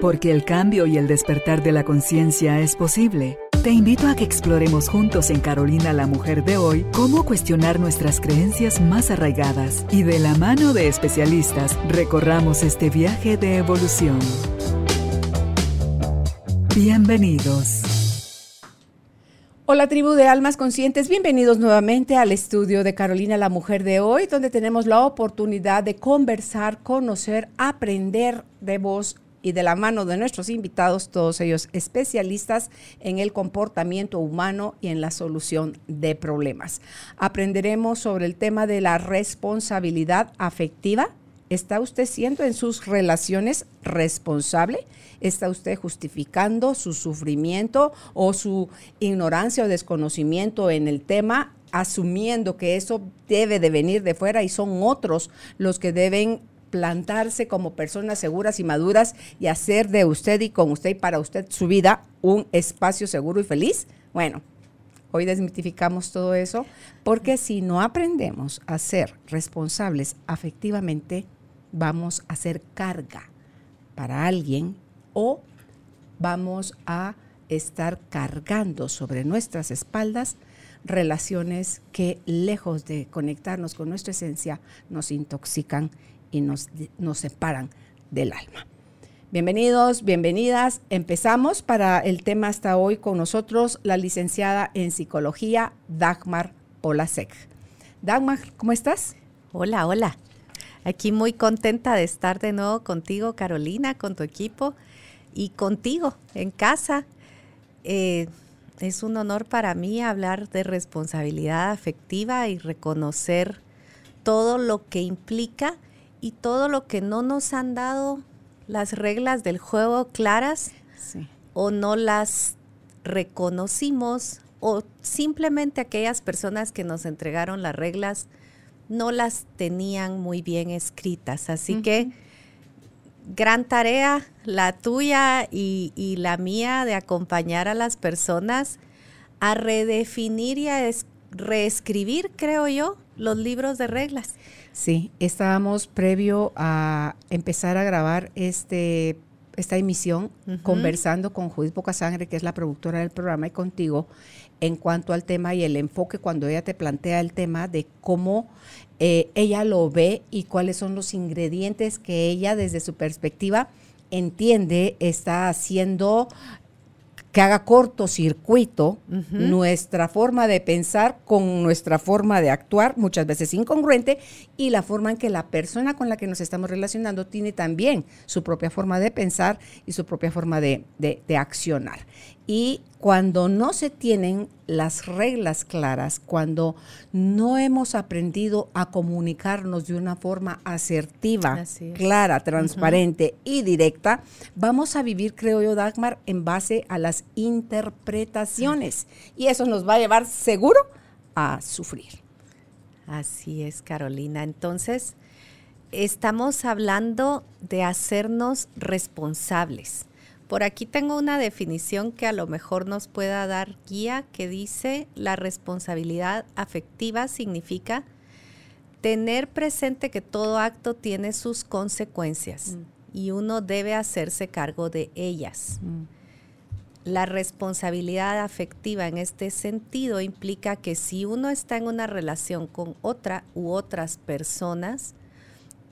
Porque el cambio y el despertar de la conciencia es posible. Te invito a que exploremos juntos en Carolina la Mujer de hoy cómo cuestionar nuestras creencias más arraigadas y de la mano de especialistas recorramos este viaje de evolución. Bienvenidos. Hola tribu de almas conscientes, bienvenidos nuevamente al estudio de Carolina la Mujer de hoy, donde tenemos la oportunidad de conversar, conocer, aprender de vos y de la mano de nuestros invitados, todos ellos especialistas en el comportamiento humano y en la solución de problemas. Aprenderemos sobre el tema de la responsabilidad afectiva. ¿Está usted siendo en sus relaciones responsable? ¿Está usted justificando su sufrimiento o su ignorancia o desconocimiento en el tema, asumiendo que eso debe de venir de fuera y son otros los que deben plantarse como personas seguras y maduras y hacer de usted y con usted y para usted su vida un espacio seguro y feliz? Bueno, hoy desmitificamos todo eso porque si no aprendemos a ser responsables afectivamente, vamos a ser carga para alguien o vamos a estar cargando sobre nuestras espaldas relaciones que lejos de conectarnos con nuestra esencia nos intoxican y nos, nos separan del alma. Bienvenidos, bienvenidas. Empezamos para el tema hasta hoy con nosotros la licenciada en psicología Dagmar Polasek. Dagmar, ¿cómo estás? Hola, hola. Aquí muy contenta de estar de nuevo contigo, Carolina, con tu equipo y contigo en casa. Eh, es un honor para mí hablar de responsabilidad afectiva y reconocer todo lo que implica y todo lo que no nos han dado las reglas del juego claras o no las reconocimos o simplemente aquellas personas que nos entregaron las reglas no las tenían muy bien escritas. Así que gran tarea la tuya y, y, la mía de acompañar a las personas a redefinir y a reescribir, creo yo, los libros de reglas. Sí, estábamos previo a empezar a grabar este, esta emisión conversando con Judith Sangre, que es la productora del programa, y contigo en cuanto al tema y el enfoque cuando ella te plantea el tema de cómo eh, ella lo ve y cuáles son los ingredientes que ella desde su perspectiva entiende está haciendo que haga cortocircuito nuestra forma de pensar con nuestra forma de actuar, muchas veces incongruente, y la forma en que la persona con la que nos estamos relacionando tiene también su propia forma de pensar y su propia forma de, de accionar. Y cuando no se tienen las reglas claras, cuando no hemos aprendido a comunicarnos de una forma asertiva, clara, transparente y directa, vamos a vivir, creo yo, Dagmar, en base a las interpretaciones. Y eso nos va a llevar seguro a sufrir. Así es, Carolina. Entonces, estamos hablando de hacernos responsables por aquí tengo una definición que a lo mejor nos pueda dar guía que dice la responsabilidad afectiva significa tener presente que todo acto tiene sus consecuencias mm. y uno debe hacerse cargo de ellas. Mm. La responsabilidad afectiva en este sentido implica que si uno está en una relación con otra u otras personas,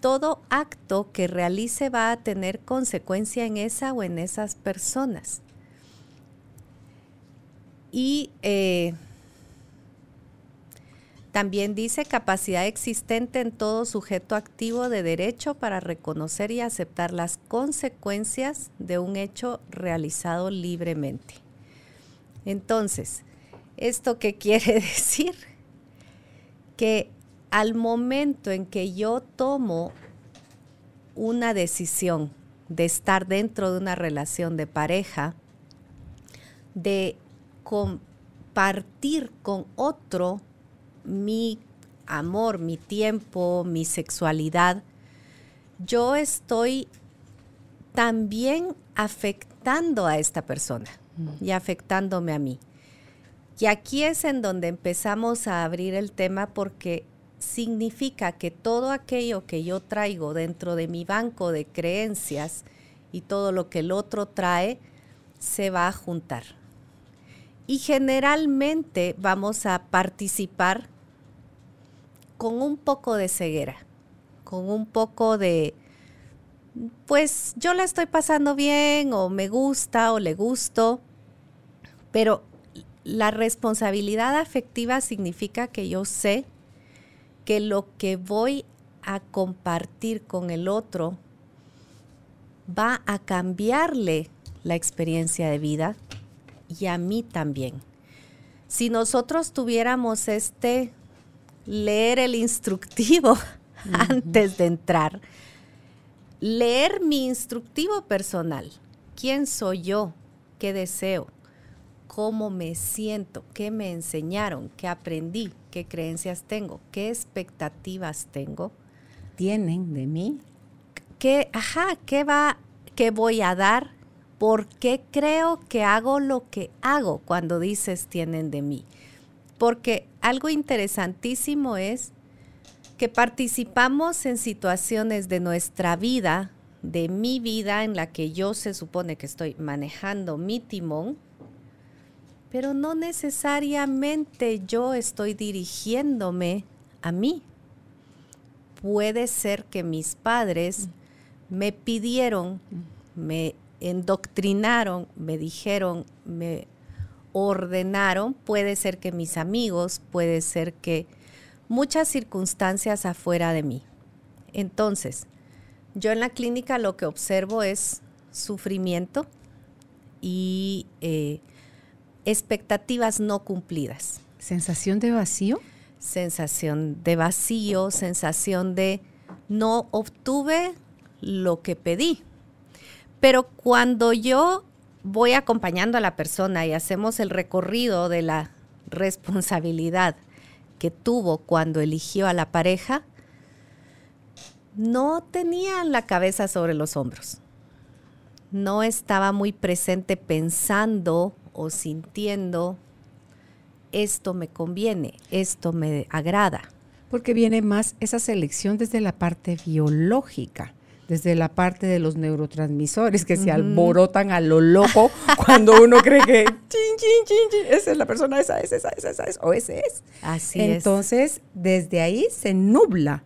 todo acto que realice va a tener consecuencia en esa o en esas personas. Y eh, también dice capacidad existente en todo sujeto activo de derecho para reconocer y aceptar las consecuencias de un hecho realizado libremente. Entonces, ¿esto qué quiere decir? Que al momento en que yo tomo una decisión de estar dentro de una relación de pareja, de compartir con otro mi amor, mi tiempo, mi sexualidad, yo estoy también afectando a esta persona y afectándome a mí. Y aquí es en donde empezamos a abrir el tema porque significa que todo aquello que yo traigo dentro de mi banco de creencias y todo lo que el otro trae se va a juntar. Y generalmente vamos a participar con un poco de ceguera, con un poco de, pues yo la estoy pasando bien o me gusta o le gusto, pero la responsabilidad afectiva significa que yo sé que lo que voy a compartir con el otro va a cambiarle la experiencia de vida y a mí también. Si nosotros tuviéramos este leer el instructivo antes de entrar, leer mi instructivo personal, quién soy yo, qué deseo, cómo me siento, qué me enseñaron, qué aprendí, qué creencias tengo, qué expectativas tengo. ¿Tienen de mí? ¿Qué, ajá, qué va, qué voy a dar? ¿Por qué creo que hago lo que hago cuando dices tienen de mí? Porque algo interesantísimo es que participamos en situaciones de nuestra vida, de mi vida en la que yo se supone que estoy manejando mi timón, pero no necesariamente yo estoy dirigiéndome a mí. Puede ser que mis padres me pidieron, me endoctrinaron, me dijeron, me ordenaron, puede ser que mis amigos, puede ser que muchas circunstancias afuera de mí. Entonces, yo en la clínica lo que observo es sufrimiento y eh, expectativas no cumplidas. ¿Sensación de vacío? Sensación de vacío, sensación de no obtuve lo que pedí. Pero cuando yo voy acompañando a la persona y hacemos el recorrido de la responsabilidad que tuvo cuando eligió a la pareja, no tenía la cabeza sobre los hombros. No estaba muy presente pensando o sintiendo, esto me conviene, esto me agrada. Porque viene más esa selección desde la parte biológica, desde la parte de los neurotransmisores que se alborotan a lo loco cuando uno cree que chin, chin, chin, chin, esa es la persona, esa es, esa es, esa es, o ese es. Así Entonces, desde ahí se nubla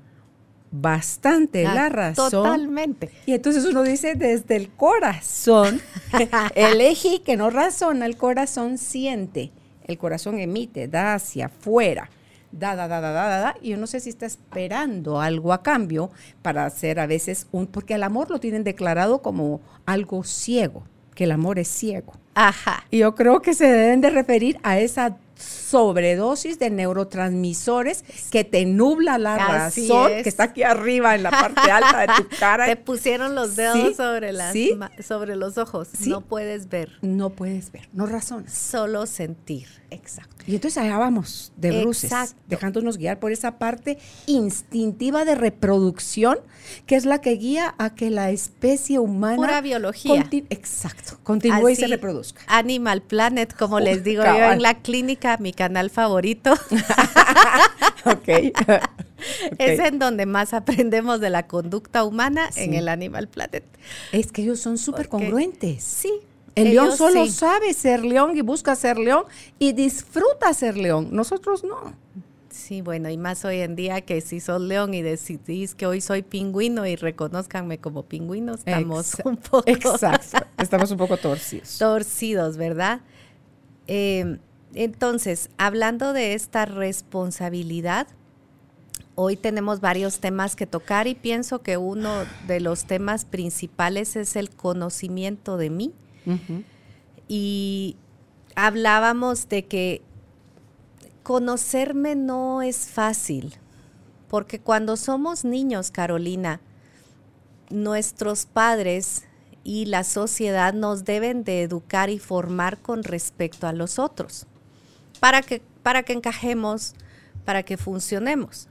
bastante la, razón. Totalmente. Y entonces uno dice desde el corazón, elegí que no razona, el corazón siente, el corazón emite, da hacia afuera, da, da, da, da, da, da, y yo no sé si está esperando algo a cambio para hacer a veces un, porque el amor lo tienen declarado como algo ciego, que el amor es ciego. Ajá. Y yo creo que se deben de referir a esa sobredosis de neurotransmisores que te nubla la razón, que está aquí arriba en la parte alta de tu cara. Te pusieron los dedos sobre, las sobre los ojos. No puedes ver. No puedes ver, no razonas. Solo sentir. Exacto. Y entonces allá vamos, de bruces, dejándonos guiar por esa parte instintiva de reproducción, que es la que guía a que la especie humana... Pura biología. exacto, continúe y se reproduzca. Animal Planet, como les digo yo en la clínica, mi canal favorito. ok. Es en donde más aprendemos de la conducta humana en el Animal Planet. Es que ellos son súper congruentes. Sí, el león solo sabe ser león y busca ser león y disfruta ser león. Nosotros no. Sí, bueno, y más hoy en día que si sos león y decidís que hoy soy pingüino y reconozcanme como pingüino, estamos un poco... Exacto, estamos un poco torcidos. torcidos, ¿verdad? Em, entonces, hablando de esta responsabilidad, hoy tenemos varios temas que tocar y pienso que uno de los temas principales es el conocimiento de mí y hablábamos de que conocerme no es fácil, porque cuando somos niños, Carolina, nuestros padres y la sociedad nos deben de educar y formar con respecto a los otros, para que, para que encajemos, para que funcionemos,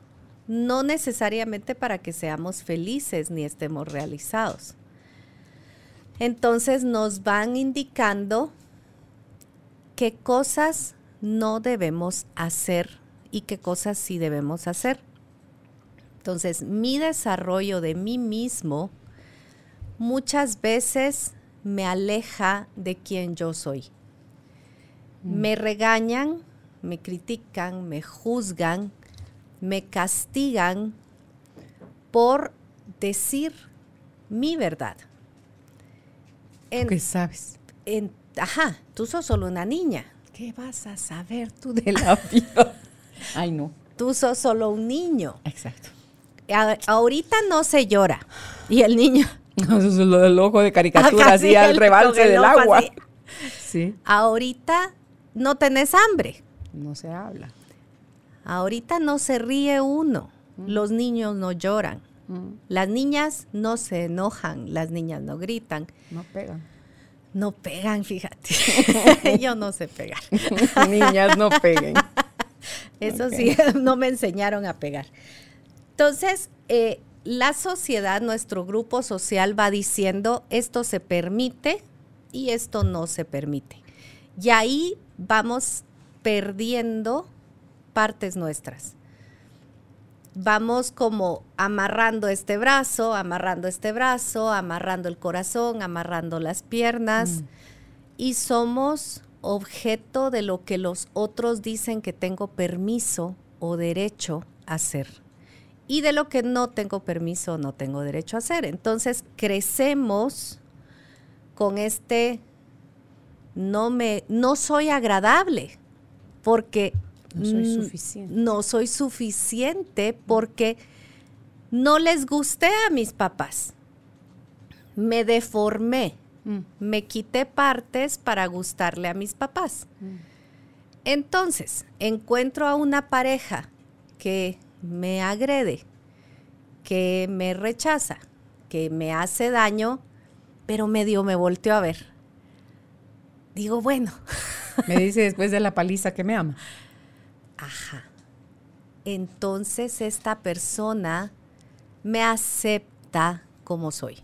no necesariamente para que seamos felices ni estemos realizados. Entonces nos van indicando qué cosas no debemos hacer y qué cosas sí debemos hacer. Entonces, mi desarrollo de mí mismo muchas veces me aleja de quien yo soy. Me regañan, me critican, me juzgan, me castigan por decir mi verdad. ¿Qué sabes? ajá, tú sos solo una niña. ¿Qué vas a saber tú de la vida? Ay, no. Tú sos solo un niño. Exacto. ahorita no se llora. Y el niño. Eso es lo del ojo de caricatura, así al rebalse del agua. Sí. Ahorita no tenés hambre. No se habla. Ahorita no se ríe uno. Mm. Los niños no lloran. Mm. Las niñas no se enojan. Las niñas no gritan. No pegan. No pegan, fíjate. Yo no sé pegar. Niñas no peguen. Eso sí, no me enseñaron a pegar. Entonces, eh, la sociedad, nuestro grupo social va diciendo esto se permite y esto no se permite. Y ahí vamos perdiendo partes nuestras. Vamos como amarrando este brazo, amarrando este brazo, amarrando el corazón, amarrando las piernas mm. y somos objeto de lo que los otros dicen que tengo permiso o derecho a hacer y de lo que no tengo permiso o no tengo derecho a hacer. Entonces crecemos con este no me no soy agradable porque no soy suficiente. No soy suficiente porque no les gusté a mis papás. Me deformé Mm. Me quité partes para gustarle a mis papás. Mm. Entonces, encuentro a una pareja que me agrede, que me rechaza, que me hace daño, pero medio me volteó a ver. Digo, bueno. Me dice después de la paliza que me ama. Ajá. Entonces esta persona me acepta como soy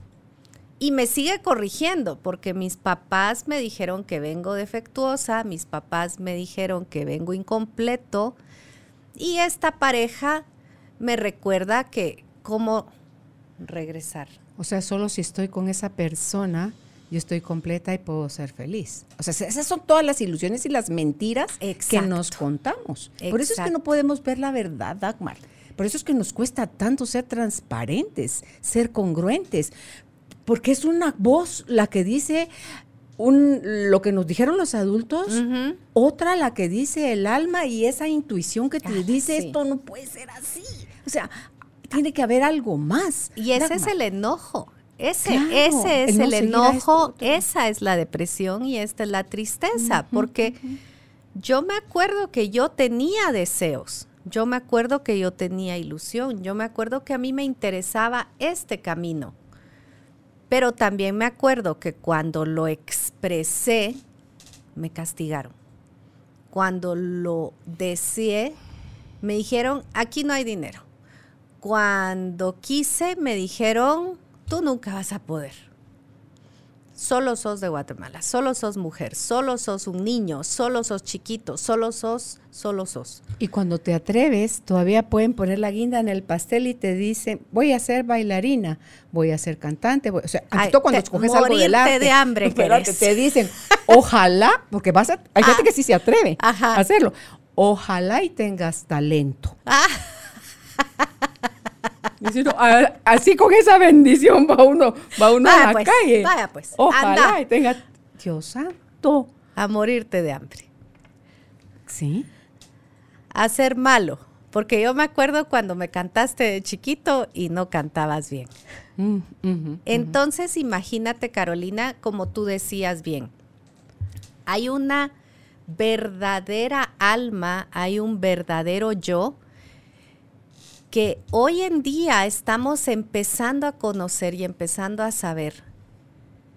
y me sigue corrigiendo porque mis papás me dijeron que vengo defectuosa, mis papás me dijeron que vengo incompleto y esta pareja me recuerda que cómo regresar. O sea, solo si estoy con esa persona, yo estoy completa y puedo ser feliz. O sea, esas son todas las ilusiones y las mentiras que nos contamos. Por eso es que no podemos ver la verdad, Dagmar. Por eso es que nos cuesta tanto ser transparentes, ser congruentes, porque es una voz la que dice un, lo que nos dijeron los adultos, otra la que dice el alma y esa intuición que te dice esto no puede ser así. O sea, tiene que haber algo más. Y ese es el enojo. Ese, ese es el, enojo, esa es la depresión y esta es la tristeza, porque yo me acuerdo que yo tenía deseos, yo me acuerdo que yo tenía ilusión, yo me acuerdo que a mí me interesaba este camino. Pero también me acuerdo que cuando lo expresé, me castigaron. Cuando lo deseé, me dijeron, aquí no hay dinero. Cuando quise, me dijeron, tú nunca vas a poder solo sos de Guatemala, solo sos mujer, solo sos un niño, solo sos chiquito, solo sos, solo sos. Y cuando te atreves, todavía pueden poner la guinda en el pastel y te dicen, voy a ser bailarina, voy a ser cantante, o sea, cuando escoges algo del arte, de hambre te dicen, ojalá, porque vas a, hay gente ah. que sí se atreve a hacerlo, ojalá y tengas talento. Ah. así con esa bendición va uno, va uno a la pues, calle. Vaya pues. Ojalá y tenga. Dios santo. A morirte de hambre. ¿Sí? A ser malo. Porque yo me acuerdo cuando me cantaste de chiquito y no cantabas bien. Mm, Entonces, imagínate, Carolina, como tú decías bien. Hay una verdadera alma, hay un verdadero yo que hoy en día estamos empezando a conocer y empezando a saber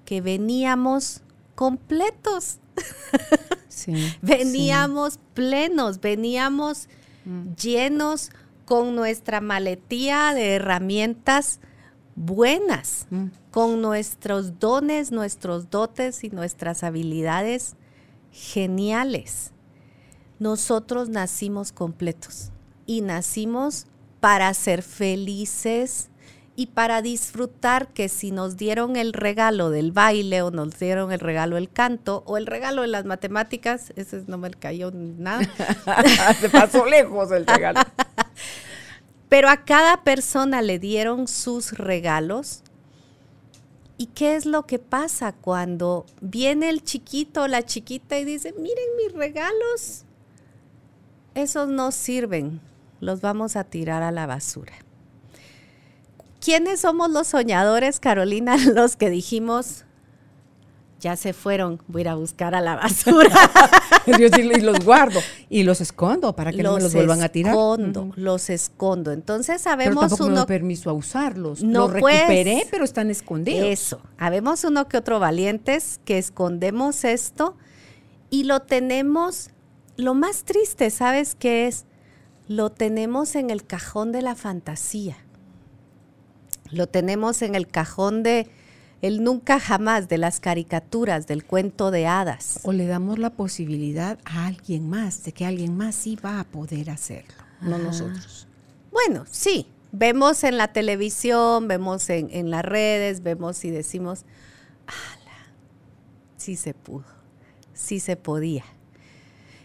que veníamos completos. veníamos plenos, veníamos mm. llenos con nuestra maletía de herramientas buenas, mm. con nuestros dones, nuestros dotes y nuestras habilidades geniales. Nosotros nacimos completos y nacimos para ser felices y para disfrutar que si nos dieron el regalo del baile o nos dieron el regalo del canto o el regalo de las matemáticas, ese no me cayó nada. Se pasó lejos el regalo. Pero a cada persona le dieron sus regalos. ¿Y qué es lo que pasa cuando viene el chiquito o la chiquita y dice, miren mis regalos? Esos no sirven, los vamos a tirar a la basura. ¿Quiénes somos los soñadores, Carolina? Los que dijimos, ya se fueron, voy a ir a buscar a la basura. Y los guardo y los escondo para que no me los vuelvan a tirar. Escondo, Los escondo, Entonces sabemos pero tampoco uno. Me permiso a usarlos. No los recuperé, pero están escondidos. Eso. Habemos uno que otro valientes que escondemos esto y lo tenemos. Lo más triste, ¿sabes qué es? Lo tenemos en el cajón de la fantasía. Lo tenemos en el cajón de el nunca jamás de las caricaturas, del cuento de hadas. O le damos la posibilidad a alguien más, de que alguien más sí va a poder hacerlo, no nosotros. Bueno, sí, vemos en la televisión, vemos en, en las redes, vemos y decimos, ¡ala! Sí se pudo, sí se podía.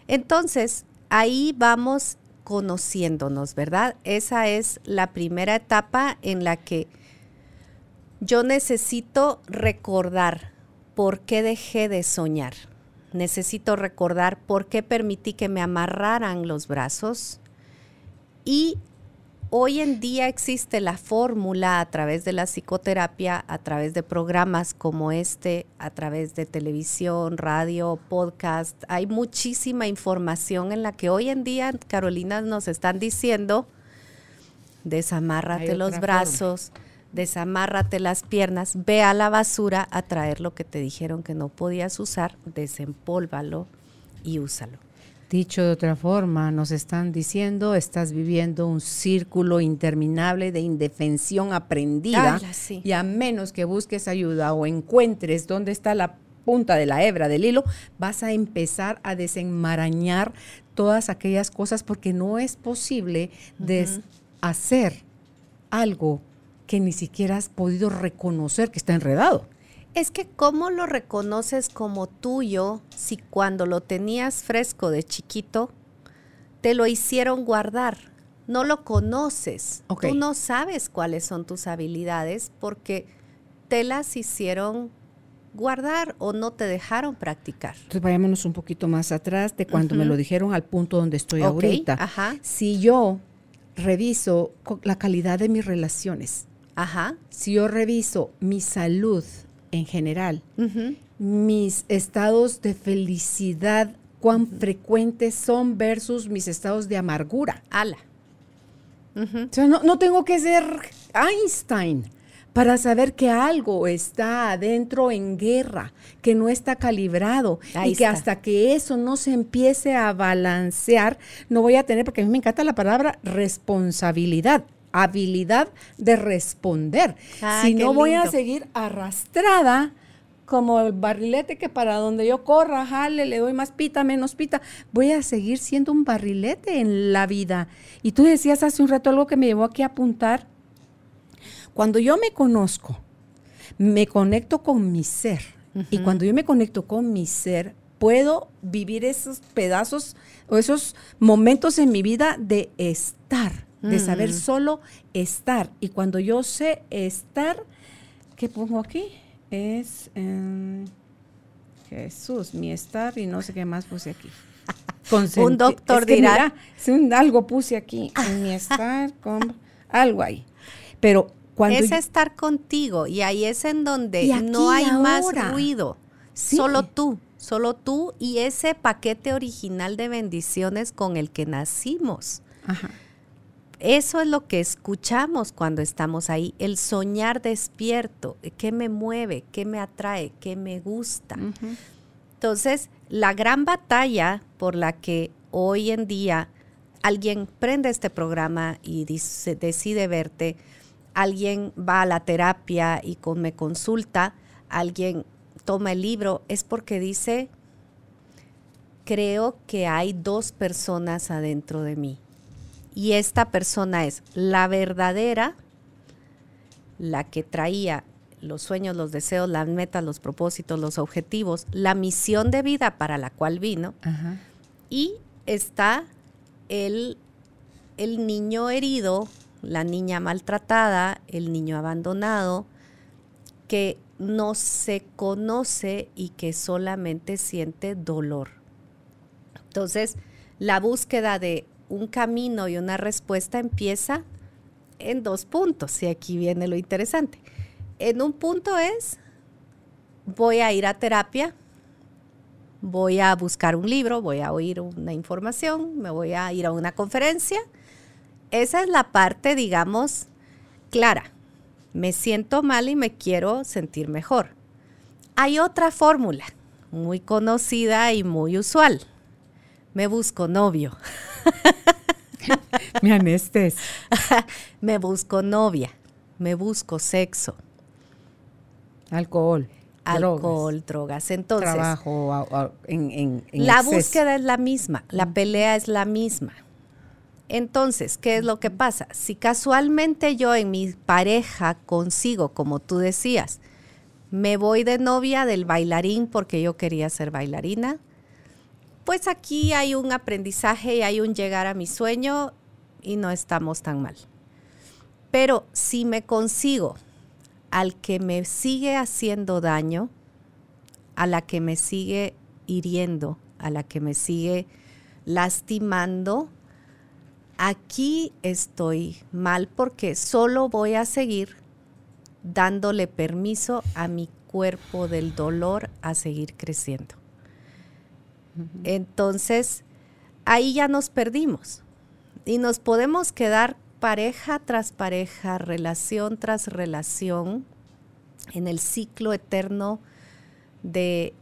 Entonces, ahí vamos conociéndonos, ¿verdad? Esa es la primera etapa en la que yo necesito recordar por qué dejé de soñar. Necesito recordar por qué permití que me amarraran los brazos. Y hoy en día existe la fórmula a través de la psicoterapia, a través de programas como este, a través de televisión, radio, podcast. Hay muchísima información en la que hoy en día, Carolina, nos están diciendo, desamárrate los brazos. Forma desamárrate las piernas, ve a la basura a traer lo que te dijeron que no podías usar, desempólvalo y úsalo. Dicho de otra forma, nos están diciendo, estás viviendo un círculo interminable de indefensión aprendida. Y a menos que busques ayuda o encuentres dónde está la punta de la hebra del hilo, vas a empezar a desenmarañar todas aquellas cosas porque no es posible hacer algo que ni siquiera has podido reconocer que está enredado. Es que ¿cómo lo reconoces como tuyo si cuando lo tenías fresco de chiquito te lo hicieron guardar? No lo conoces. Tú no sabes cuáles son tus habilidades porque te las hicieron guardar o no te dejaron practicar. Entonces vayámonos un poquito más atrás de cuando me lo dijeron al punto donde estoy ahorita. Si yo reviso la calidad de mis relaciones, Ajá. Si yo reviso mi salud en general, mis estados de felicidad, cuán frecuentes son versus mis estados de amargura. Ala. O sea, no, tengo que ser Einstein para saber que algo está adentro en guerra, que no está calibrado y que hasta que eso no se empiece a balancear, no voy a tener, porque a mí me encanta la palabra responsabilidad habilidad de responder. Ah, si no voy a seguir arrastrada como el barrilete que para donde yo corra, jale, le doy más pita, menos pita, voy a seguir siendo un barrilete en la vida. Y tú decías hace un rato algo que me llevó aquí a apuntar. Cuando yo me conozco, me conecto con mi ser. Y cuando yo me conecto con mi ser, puedo vivir esos pedazos o esos momentos en mi vida de estar de saber solo estar. Y cuando yo sé estar, ¿qué pongo aquí? Es Jesús, mi estar y no sé qué más puse aquí. un doctor dirá. algo puse aquí, mi estar, con, algo ahí. Pero cuando es estar contigo y ahí es en donde no hay más ruido, solo tú, solo tú y ese paquete original de bendiciones con el que nacimos. Ajá. Eso es lo que escuchamos cuando estamos ahí, el soñar despierto, qué me mueve, qué me atrae, qué me gusta. Entonces, la gran batalla por la que hoy en día alguien prende este programa y dice, decide verte, alguien va a la terapia y con, me consulta, alguien toma el libro, es porque dice, creo que hay dos personas adentro de mí y esta persona es la verdadera la que traía los sueños, los deseos, las metas, los propósitos, los objetivos, la misión de vida para la cual vino. Y está el, el niño herido, la niña maltratada, el niño abandonado, que no se conoce y que solamente siente dolor. Entonces, la búsqueda de un camino y una respuesta empieza en dos puntos, y aquí viene lo interesante. En un punto es, voy a ir a terapia, voy a buscar un libro, voy a oír una información, me voy a ir a una conferencia. Esa es la parte, digamos, clara. Me siento mal y me quiero sentir mejor. Hay otra fórmula muy conocida y muy usual. Me busco novio. Me anestes. me busco novia. Me busco sexo. Alcohol. Alcohol, drogas. Entonces. Trabajo en, La búsqueda es la misma. La pelea es la misma. Entonces, ¿qué es lo que pasa? Si casualmente yo en mi pareja consigo, como tú decías, me voy de novia del bailarín porque yo quería ser bailarina, pues aquí hay un aprendizaje y hay un llegar a mi sueño y no estamos tan mal. Pero si me consigo al que me sigue haciendo daño, a la que me sigue hiriendo, a la que me sigue lastimando, aquí estoy mal porque solo voy a seguir dándole permiso a mi cuerpo del dolor a seguir creciendo. Entonces, ahí ya nos perdimos y nos podemos quedar pareja tras pareja, relación tras relación, en el ciclo eterno de,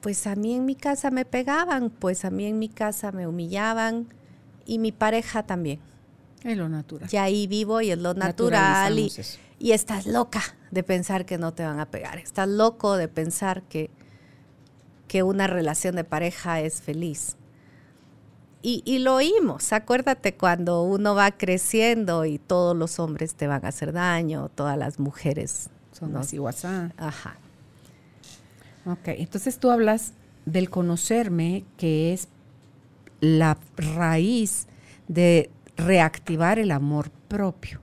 pues a mí en mi casa me pegaban, pues a mí en mi casa me humillaban y mi pareja también. Es lo natural. Y ahí vivo y es lo natural. Y, y, estás loca de pensar que no te van a pegar. Estás loco de pensar que que una relación de pareja es feliz. Y, lo oímos, acuérdate cuando uno va creciendo y todos los hombres te van a hacer daño, todas las mujeres. Son así WhatsApp. Ajá. Ok, entonces tú hablas del conocerme, que es la raíz de reactivar el amor propio.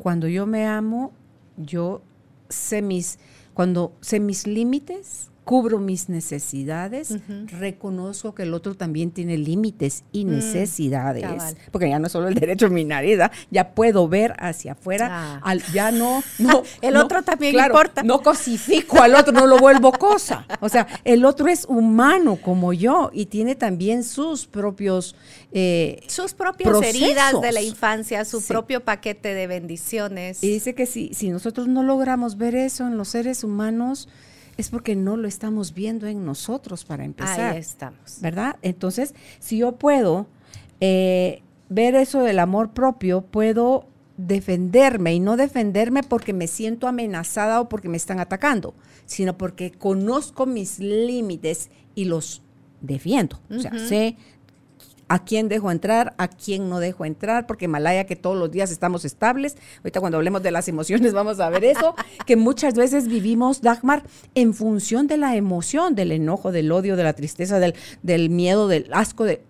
Cuando yo me amo, yo sé mis, cuando sé mis límites, cubro mis necesidades, reconozco que el otro también tiene límites y mm, necesidades, porque ya no es solo el derecho a mi nariz, ya puedo ver hacia afuera, ah. ya no, no el otro también importa. No cosifico al otro, no lo vuelvo cosa. O sea, el otro es humano como yo y tiene también sus propios eh, sus propias heridas de la infancia, su propio paquete de bendiciones. Y dice que si, si nosotros no logramos ver eso en los seres humanos, es porque no lo estamos viendo en nosotros para empezar. Ahí estamos. ¿Verdad? Entonces, si yo puedo eh, ver eso del amor propio, puedo defenderme y no defenderme porque me siento amenazada o porque me están atacando, sino porque conozco mis límites y los defiendo. O sea, sé a quién dejo entrar, a quién no dejo entrar, porque Malaya que todos los días estamos estables. Ahorita cuando hablemos de las emociones vamos a ver eso, que muchas veces vivimos, Dagmar, en función de la emoción, del enojo, del odio, de la tristeza, del, del miedo, del asco, de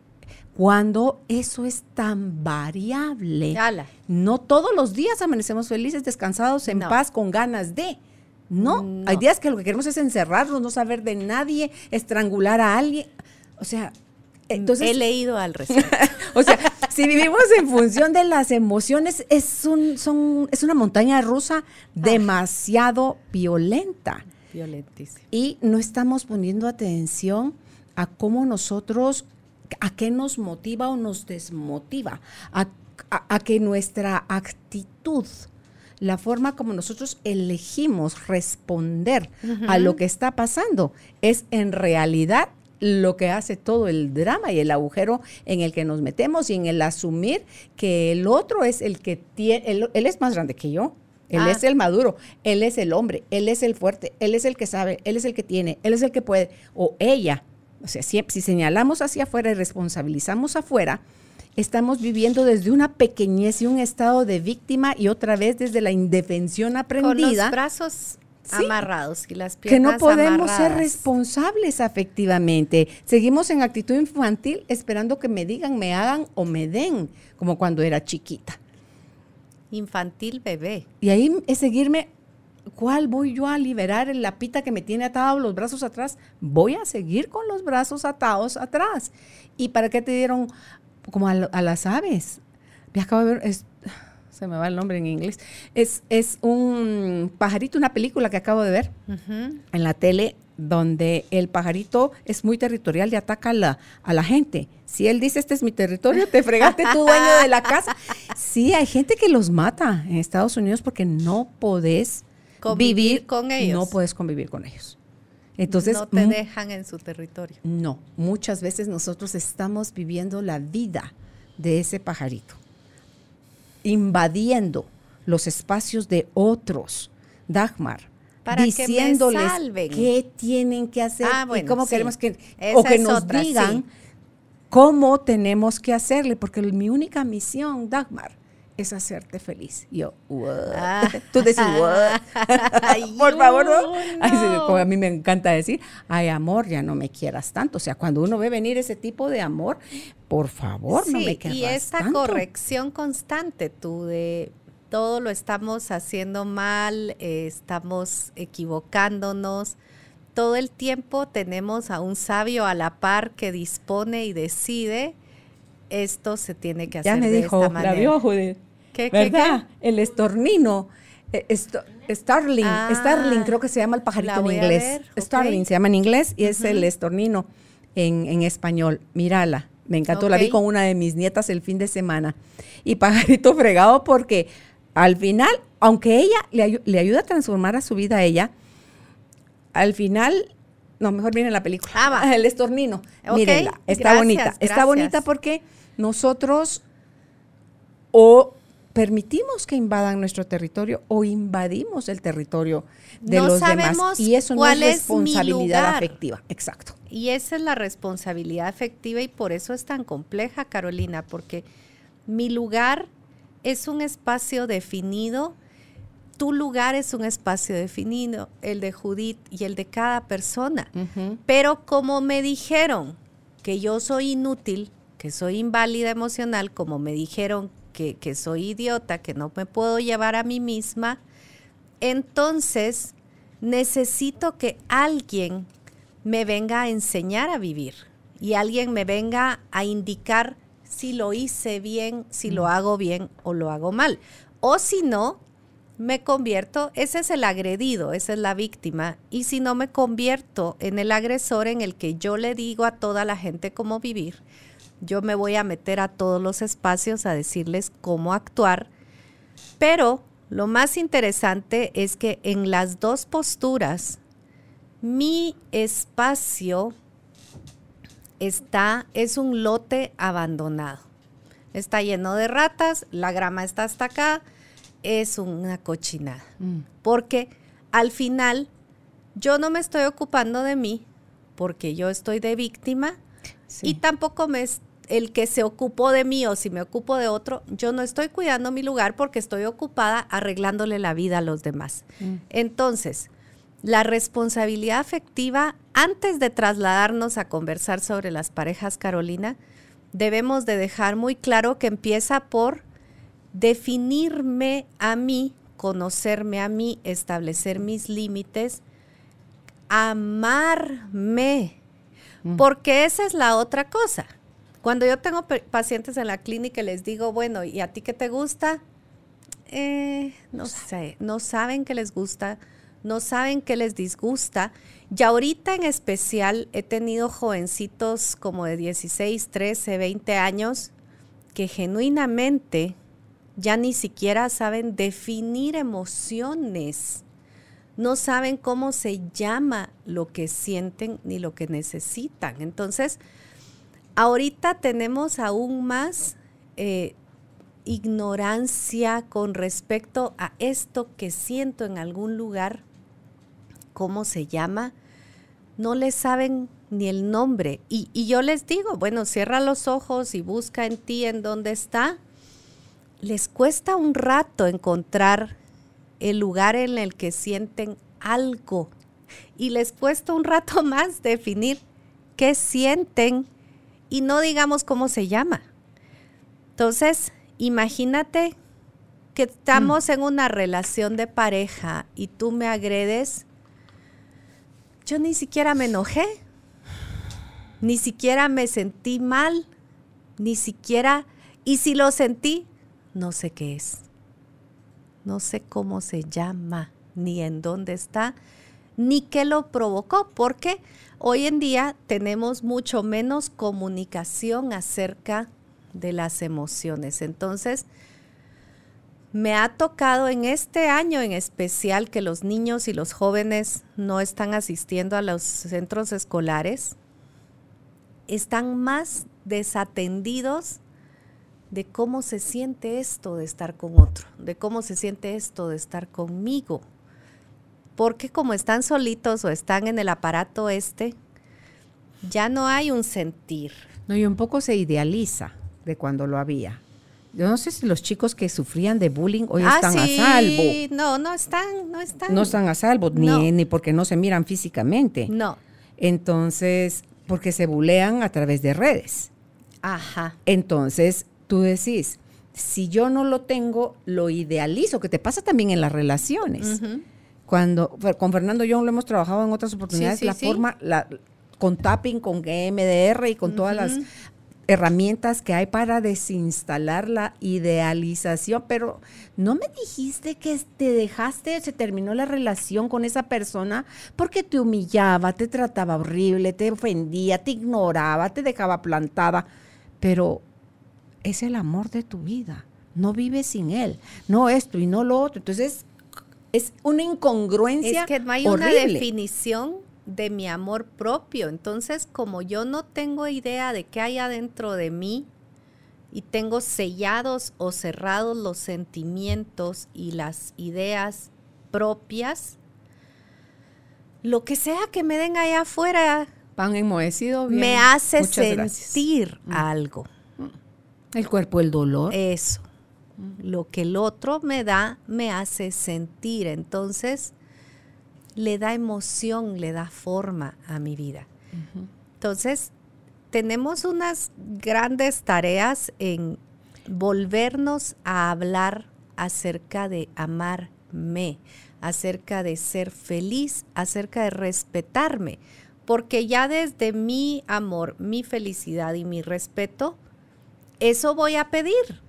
cuando eso es tan variable. No todos los días amanecemos felices, descansados, en paz, con ganas de. No. no, hay días que lo que queremos es encerrarnos, no saber de nadie, estrangular a alguien. O sea, entonces, He leído al respecto. o sea, si vivimos en función de las emociones, es, un, son, es una montaña rusa demasiado violenta. Violentísima. Y no estamos poniendo atención a cómo nosotros, a qué nos motiva o nos desmotiva, a, que nuestra actitud, la forma como nosotros elegimos responder a lo que está pasando, es en realidad lo que hace todo el drama y el agujero en el que nos metemos y en el asumir que el otro es el que tiene, él, es más grande que yo. Él ah. es el maduro, él es el hombre, él es el fuerte, él es el que sabe, él es el que tiene, él es el que puede, o ella. O sea, si, si señalamos hacia afuera y responsabilizamos afuera, estamos viviendo desde una pequeñez y un estado de víctima y otra vez desde la indefensión aprendida. Con los brazos amarrados y las piernas Que no podemos ser responsables afectivamente. Seguimos en actitud infantil esperando que me digan, me hagan o me den, como cuando era chiquita. Infantil bebé. Y ahí es seguirme, ¿cuál voy yo a liberar el lapita que me tiene atado los brazos atrás? Voy a seguir con los brazos atados atrás. ¿Y para qué te dieron como a, las aves? Me acabo de ver, se me va el nombre en inglés, es, es un pajarito, una película que acabo de ver en la tele donde el pajarito es muy territorial y ataca a la, a la gente. Si él dice, este es mi territorio, te fregaste tu dueño de la casa. Sí, hay gente que los mata en Estados Unidos porque no podés vivir con ellos. No puedes convivir con ellos. Entonces, no te dejan en su territorio. No, muchas veces nosotros estamos viviendo la vida de ese pajarito invadiendo los espacios de otros, Dagmar, para diciéndoles qué tienen que hacer ah, y cómo queremos que, o que nos digan cómo tenemos que hacerle, porque mi única misión, Dagmar, es hacerte feliz. yo, ah. tú decís, por favor, ¿no? a mí me encanta decir, ay, amor, ya no me quieras tanto. O sea, cuando uno ve venir ese tipo de amor, por favor, no me quieras tanto. Y esta corrección constante, tú, de todo lo estamos haciendo mal, eh, estamos equivocándonos. Todo el tiempo tenemos a un sabio a la par que dispone y decide esto se tiene que hacer ya me de dijo, esta manera. La vio, ¿Verdad? El estornino. Eh, starling, ah, Starling, creo que se llama el pajarito en inglés. Starling se llama en inglés y es el estornino en, español. Mírala, me encantó, la vi con una de mis nietas el fin de semana. Y pajarito fregado porque al final, aunque ella le, ayuda a transformar a su vida a ella, al final, no, mejor viene la película. Ah, el estornino. Mírenla, está bonita. Está bonita porque nosotros o permitimos que invadan nuestro territorio o invadimos el territorio de los demás. Y eso no es responsabilidad afectiva. Exacto. Y esa es la responsabilidad afectiva y por eso es tan compleja, Carolina, porque mi lugar es un espacio definido, tu lugar es un espacio definido, el de Judith y el de cada persona. Pero como me dijeron que yo soy inútil, que soy inválida emocional, como me dijeron que, soy idiota, que no me puedo llevar a mí misma, entonces necesito que alguien me venga a enseñar a vivir y alguien me venga a indicar si lo hice bien, si lo hago bien o lo hago mal. O si no, me convierto, ese es el agredido, esa es la víctima, y si no me convierto en el agresor en el que yo le digo a toda la gente cómo vivir, yo me voy a meter a todos los espacios a decirles cómo actuar, pero lo más interesante es que en las dos posturas, mi espacio está, es un lote abandonado. Está lleno de ratas, la grama está hasta acá, es una cochinada. Mm. Porque al final yo no me estoy ocupando de mí porque yo estoy de víctima y tampoco me el que se ocupó de mí o si me ocupo de otro, yo no estoy cuidando mi lugar porque estoy ocupada arreglándole la vida a los demás. Mm. Entonces, la responsabilidad afectiva, antes de trasladarnos a conversar sobre las parejas, Carolina, debemos de dejar muy claro que empieza por definirme a mí, conocerme a mí, establecer mis límites, amarme, mm. porque esa es la otra cosa. Cuando yo tengo pacientes en la clínica y les digo, bueno, ¿y a ti qué te gusta? Eh, no sé, no saben qué les gusta, no saben qué les disgusta. Y ahorita en especial he tenido jovencitos como de 16, 13, 20 años que genuinamente ya ni siquiera saben definir emociones. No saben cómo se llama lo que sienten ni lo que necesitan. Entonces, Ahorita tenemos aún más eh, ignorancia con respecto a esto que siento en algún lugar, cómo se llama, no le saben ni el nombre. Y, y, yo les digo, bueno, cierra los ojos y busca en ti en dónde está. Les cuesta un rato encontrar el lugar en el que sienten algo. Y les cuesta un rato más definir qué sienten y no digamos cómo se llama. Entonces, imagínate que estamos en una relación de pareja y tú me agredes. Yo ni siquiera me enojé, ni siquiera me sentí mal, ni siquiera, y si lo sentí, no sé qué es. No sé cómo se llama, ni en dónde está, ni qué lo provocó, porque hoy en día tenemos mucho menos comunicación acerca de las emociones. Entonces, me ha tocado en este año en especial que los niños y los jóvenes no están asistiendo a los centros escolares, están más desatendidos de cómo se siente esto de estar con otro, de cómo se siente esto de estar conmigo. Porque como están solitos o están en el aparato este, ya no hay un sentir. No, y un poco se idealiza de cuando lo había. Yo no sé si los chicos que sufrían de bullying hoy Ah, están sí, a salvo. No, no están, no están. No están a salvo, No. ni, ni porque no se miran físicamente. No. Entonces, porque se bulean a través de redes. Ajá. Entonces, tú decís, si yo no lo tengo, lo idealizo, que te pasa también en las relaciones. Cuando con Fernando Young lo hemos trabajado en otras oportunidades, Sí, sí, la sí. forma, la, con tapping, con MDR y con todas las herramientas que hay para desinstalar la idealización, pero no me dijiste que te dejaste, se terminó la relación con esa persona porque te humillaba, te trataba horrible, te ofendía, te ignoraba, te dejaba plantada, pero es el amor de tu vida, no vives sin él, no esto y no lo otro, entonces es una incongruencia Es que no hay una definición de mi amor propio. Entonces, como yo no tengo idea de qué hay adentro de mí y tengo sellados o cerrados los sentimientos y las ideas propias, lo que sea que me den allá afuera Pan enmohecido. bien. me hace Muchas gracias. sentir algo. El cuerpo, el dolor. Eso. Lo que el otro me da, me hace sentir. Entonces, le da emoción, le da forma a mi vida. Entonces, tenemos unas grandes tareas en volvernos a hablar acerca de amarme, acerca de ser feliz, acerca de respetarme. Porque ya desde mi amor, mi felicidad y mi respeto, eso voy a pedir.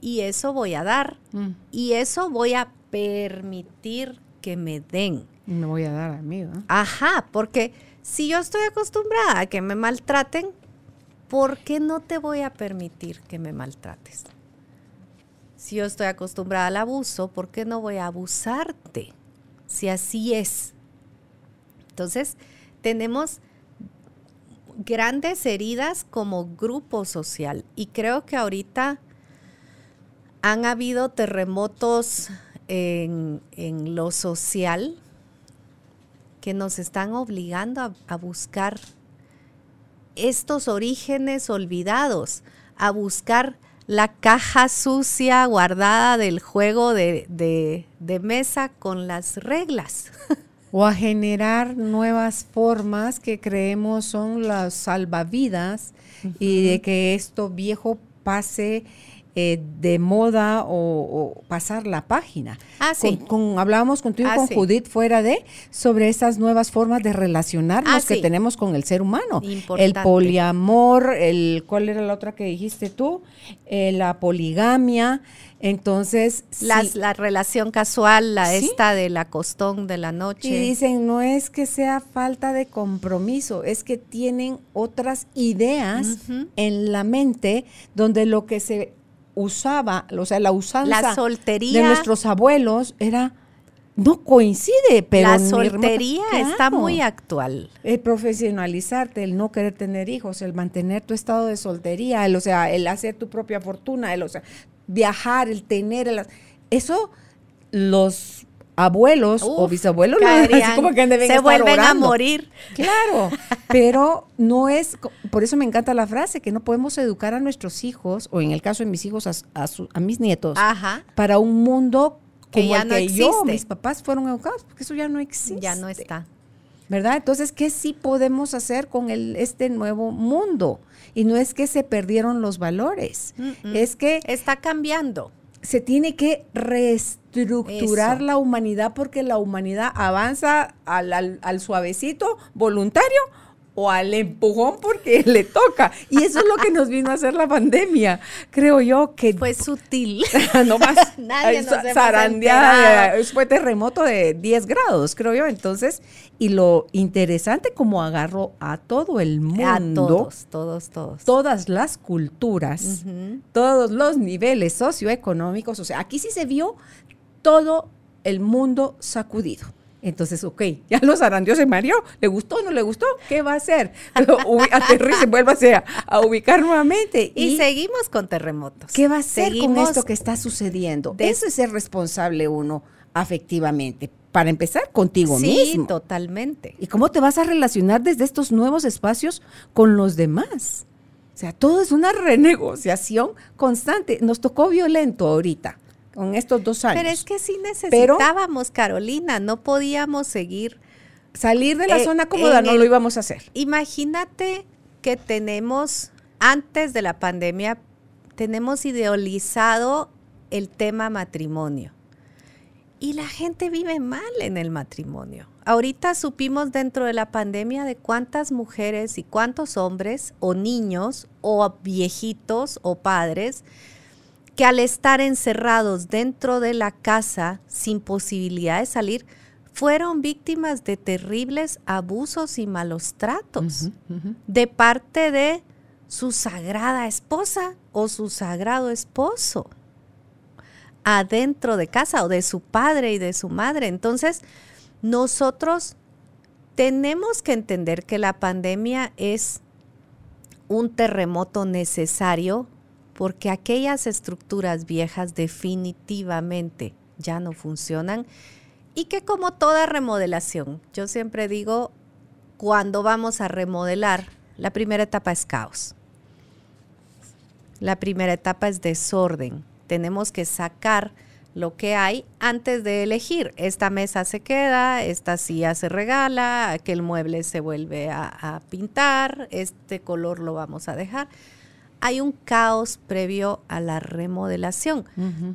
Y eso voy a dar. Mm. Y eso voy a permitir que me den. Me voy a dar a mí, ¿no? Ajá, porque si yo estoy acostumbrada a que me maltraten, ¿por qué no te voy a permitir que me maltrates? Si yo estoy acostumbrada al abuso, ¿por qué no voy a abusarte? Si así es. Entonces, tenemos grandes heridas como grupo social y creo que ahorita han habido terremotos en, en lo social que nos están obligando a, a buscar estos orígenes olvidados, a buscar la caja sucia guardada del juego de, de- de mesa con las reglas. O a generar nuevas formas que creemos son las salvavidas y de que esto viejo pase eh, de moda o, o pasar la página. Ah, sí. Con, con- hablábamos contigo Ah, con sí. Judith fuera de sobre esas nuevas formas de relacionarnos Ah, que sí. tenemos con el ser humano. El Importante. poliamor, el ¿cuál era la otra que dijiste tú? Eh, la poligamia. Entonces, Las- sí. La relación casual, la Sí. esta de la costón de la noche. Y dicen, no es que sea falta de compromiso, es que tienen otras ideas en la mente donde lo que se usaba, o sea, la usanza La soltería. de nuestros abuelos era, no coincide, pero la soltería está Claro. muy actual. El profesionalizarte, el no querer tener hijos, el mantener tu estado de soltería, el, o sea, el hacer tu propia fortuna, el, o sea, viajar, el tener, el- eso los abuelos o bisabuelos como que deben se vuelven a morir. Claro, pero no es, por eso me encanta la frase, que no podemos educar a nuestros hijos, o en el caso de mis hijos, a, mis nietos, para un mundo como que el que yo, mis papás fueron educados, porque eso ya no existe. Ya no está. ¿Verdad? Entonces, ¿qué sí podemos hacer con el, este nuevo mundo? Y no es que se perdieron los valores, es que... Está cambiando se tiene que reestructurar la humanidad porque la humanidad avanza al, al suavecito voluntario o al empujón porque le toca. Y eso es lo que nos vino a hacer la pandemia. Creo yo que... Fue sutil. no más. Nadie nos zarandeada. Fue terremoto de 10 grados, creo yo. Entonces, y lo interesante como agarró a todo el mundo. A todos, todos, todos. Todas las culturas, todos los niveles socioeconómicos. O sea, aquí sí se vio todo el mundo sacudido. Entonces, ok, ya los arandió se mareó, ¿le gustó o no le gustó? ¿Qué va a hacer? Aterrice, vuélvase a, a, ubicar nuevamente. Y, seguimos con terremotos. ¿Qué va a hacer con esto que está sucediendo? Eso es ser responsable uno afectivamente. Para empezar, contigo mismo. Sí, totalmente. ¿Y cómo te vas a relacionar desde estos nuevos espacios con los demás? O sea, todo es una renegociación constante. Nos tocó violento ahorita con estos dos años. Pero es que sí necesitábamos, Carolina, no podíamos seguir. Salir de la eh, zona cómoda no lo íbamos a hacer. Imagínate que tenemos, antes de la pandemia, tenemos idealizado el tema matrimonio. Y la gente vive mal en el matrimonio. Ahorita supimos dentro de la pandemia de cuántas mujeres y cuántos hombres o niños o viejitos o padres que al estar encerrados dentro de la casa sin posibilidad de salir, fueron víctimas de terribles abusos y malos tratos de parte de su sagrada esposa o su sagrado esposo adentro de casa o de su padre y de su madre. Entonces, nosotros tenemos que entender que la pandemia es un terremoto necesario porque aquellas estructuras viejas definitivamente ya no funcionan y que como toda remodelación, yo siempre digo, cuando vamos a remodelar, la primera etapa es caos. La primera etapa es desorden. Tenemos que sacar lo que hay antes de elegir. Esta mesa se queda, esta silla se regala, aquel mueble se vuelve a, a pintar, este color lo vamos a dejar hay un caos previo a la remodelación,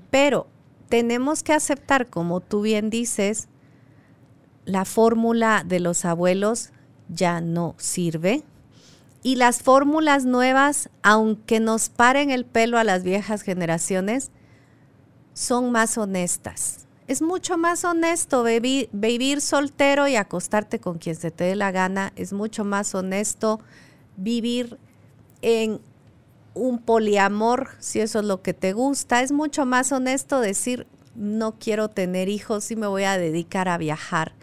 pero tenemos que aceptar, como tú bien dices, la fórmula de los abuelos ya no sirve. Y las fórmulas nuevas, aunque nos paren el pelo a las viejas generaciones, son más honestas. Es mucho más honesto vivir soltero y acostarte con quien se te dé la gana. Es mucho más honesto vivir en un poliamor, si eso es lo que te gusta. Es mucho más honesto decir, no quiero tener hijos y me voy a dedicar a viajar.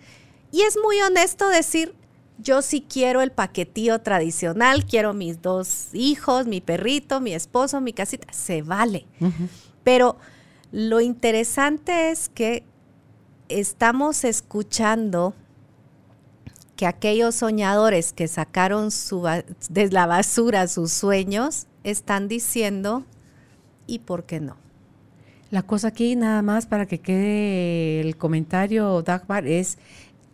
Y es muy honesto decir, yo sí quiero el paquetío tradicional, quiero mis dos hijos, mi perrito, mi esposo, mi casita. Se vale. Pero lo interesante es que estamos escuchando que aquellos soñadores que sacaron su, de la basura sus sueños están diciendo y por qué no. La cosa aquí, nada más para que quede el comentario, Dagmar, es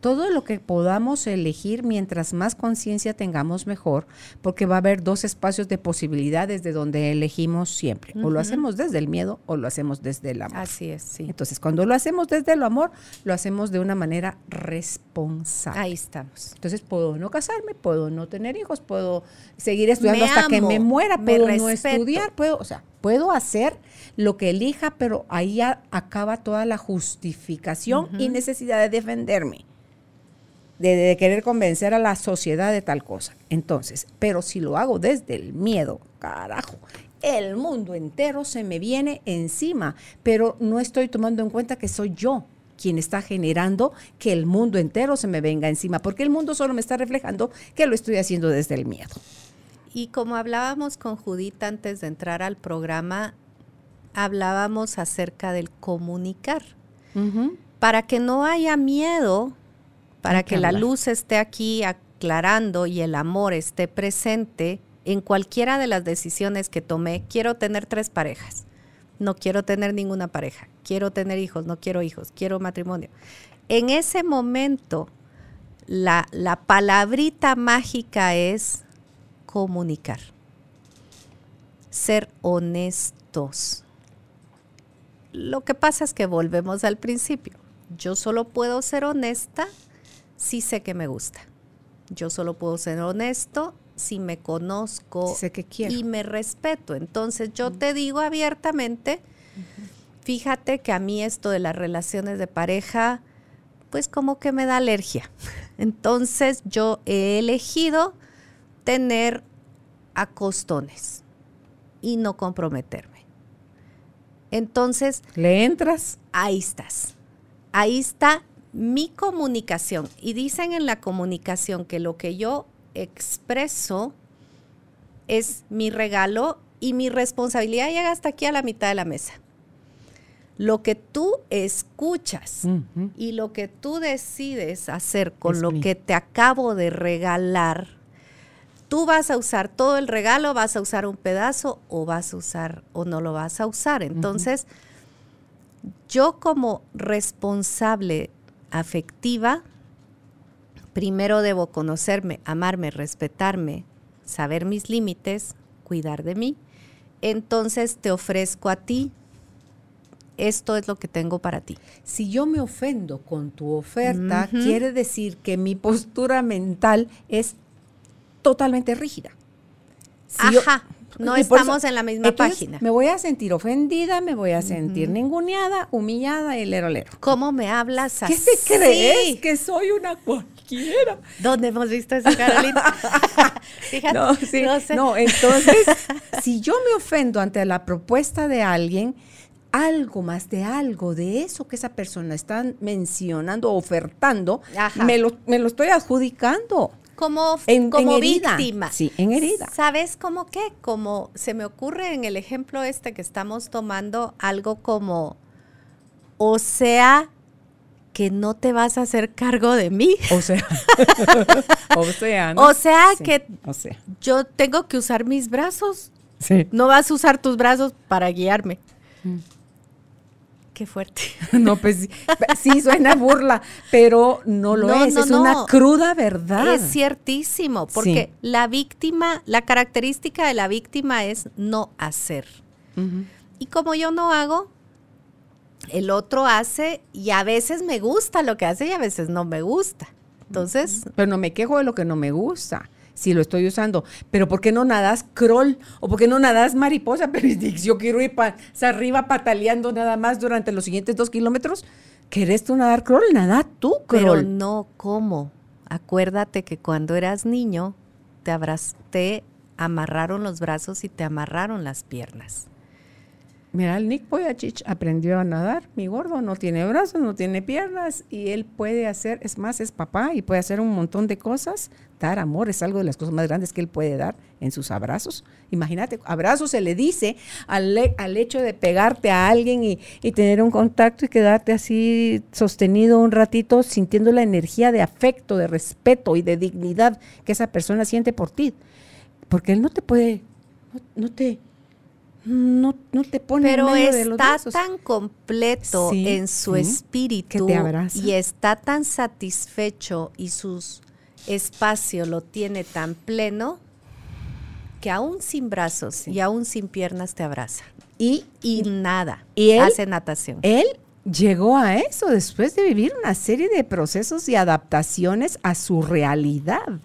todo lo que podamos elegir, mientras más conciencia tengamos, mejor, porque va a haber dos espacios de posibilidades de donde elegimos siempre. O lo hacemos desde el miedo o lo hacemos desde el amor. Así es, sí. Entonces, cuando lo hacemos desde el amor, lo hacemos de una manera responsable. Ahí estamos. Entonces, puedo no casarme, puedo no tener hijos, puedo seguir estudiando hasta que me muera, puedo no estudiar, puedo, o sea, puedo hacer lo que elija, pero ahí acaba toda la justificación y necesidad de defenderme de, querer convencer a la sociedad de tal cosa. Entonces, pero si lo hago desde el miedo, carajo, el mundo entero se me viene encima, pero no estoy tomando en cuenta que soy yo quien está generando que el mundo entero se me venga encima, porque el mundo solo me está reflejando que lo estoy haciendo desde el miedo. Y como hablábamos con Judith antes de entrar al programa, hablábamos acerca del comunicar para que no haya miedo, para que, la luz esté aquí aclarando y el amor esté presente en cualquiera de las decisiones que tomé, quiero tener tres parejas, no quiero tener ninguna pareja, quiero tener hijos, no quiero hijos, quiero matrimonio. En ese momento, la, la palabrita mágica es comunicar, ser honestos. Lo que pasa es que volvemos al principio. Yo solo puedo ser honesta si sé que me gusta. Yo solo puedo ser honesto si me conozco y me respeto. Entonces yo te digo abiertamente, fíjate que a mí esto de las relaciones de pareja, pues como que me da alergia. Entonces yo he elegido tener acostones y no comprometerme. Entonces... ¿Le entras? Ahí estás ahí está mi comunicación. Y dicen en la comunicación que lo que yo expreso es mi regalo y mi responsabilidad llega hasta aquí a la mitad de la mesa. Lo que tú escuchas y lo que tú decides hacer con lo que te acabo de regalar, tú vas a usar todo el regalo, vas a usar un pedazo o vas a usar o no lo vas a usar. Entonces, yo como responsable afectiva, primero debo conocerme, amarme, respetarme, saber mis límites, cuidar de mí. Entonces te ofrezco a ti, esto es lo que tengo para ti. Si yo me ofendo con tu oferta, quiere decir que mi postura mental es totalmente rígida. Ajá. No estamos en la misma página. Me voy a sentir ofendida, me voy a sentir ninguneada, humillada y lero lero. ¿Cómo me hablas así? ¿Qué te crees? Que soy una cualquiera. ¿Dónde hemos visto eso, Carolina? Fíjate, no, no, sé. no, entonces, si yo me ofendo ante la propuesta de alguien, algo más de algo de eso que esa persona está mencionando, ofertando, me lo, me lo estoy adjudicando como, como víctima. Sí, en herida. ¿Sabes cómo qué? Como se me ocurre en el ejemplo este que estamos tomando algo como, o sea, que no te vas a hacer cargo de mí. O sea, o sea, ¿no? o sea que yo tengo que usar mis brazos. Sí. No vas a usar tus brazos para guiarme. Mm. Qué fuerte. No, pues sí, suena burla, pero no lo es, es una cruda verdad. Es ciertísimo, porque la víctima, la característica de la víctima es no hacer. Y como yo no hago, el otro hace y a veces me gusta lo que hace y a veces no me gusta. Entonces... Pero no me quejo de lo que no me gusta si lo estoy usando. Pero ¿por qué no nadas crawl? ¿O por qué no nadas mariposa? Pero yo quiero ir para arriba pataleando nada más durante los siguientes dos kilómetros. ¿Querés tú nadar crawl? Nada tú crawl. Pero no, ¿cómo? Acuérdate que cuando eras niño te, te amarraron los brazos y te amarraron las piernas. Mira, el Nick Poyachich aprendió a nadar. Mi gordo no tiene brazos, no tiene piernas y él puede hacer, es más, es papá y puede hacer un montón de cosas. Dar amor es algo de las cosas más grandes que él puede dar en sus abrazos. Imagínate, abrazo se le dice al, al hecho de pegarte a alguien y, y, tener un contacto y quedarte así sostenido un ratito sintiendo la energía de afecto, de respeto y de dignidad que esa persona siente por ti. Porque él no te puede, no te no, no te pone Pero está tan completo en su espíritu y está tan satisfecho y su espacio lo tiene tan pleno que aún sin brazos y aún sin piernas te abraza. Y, y nada, y hace natación. Él llegó a eso después de vivir una serie de procesos y adaptaciones a su realidad.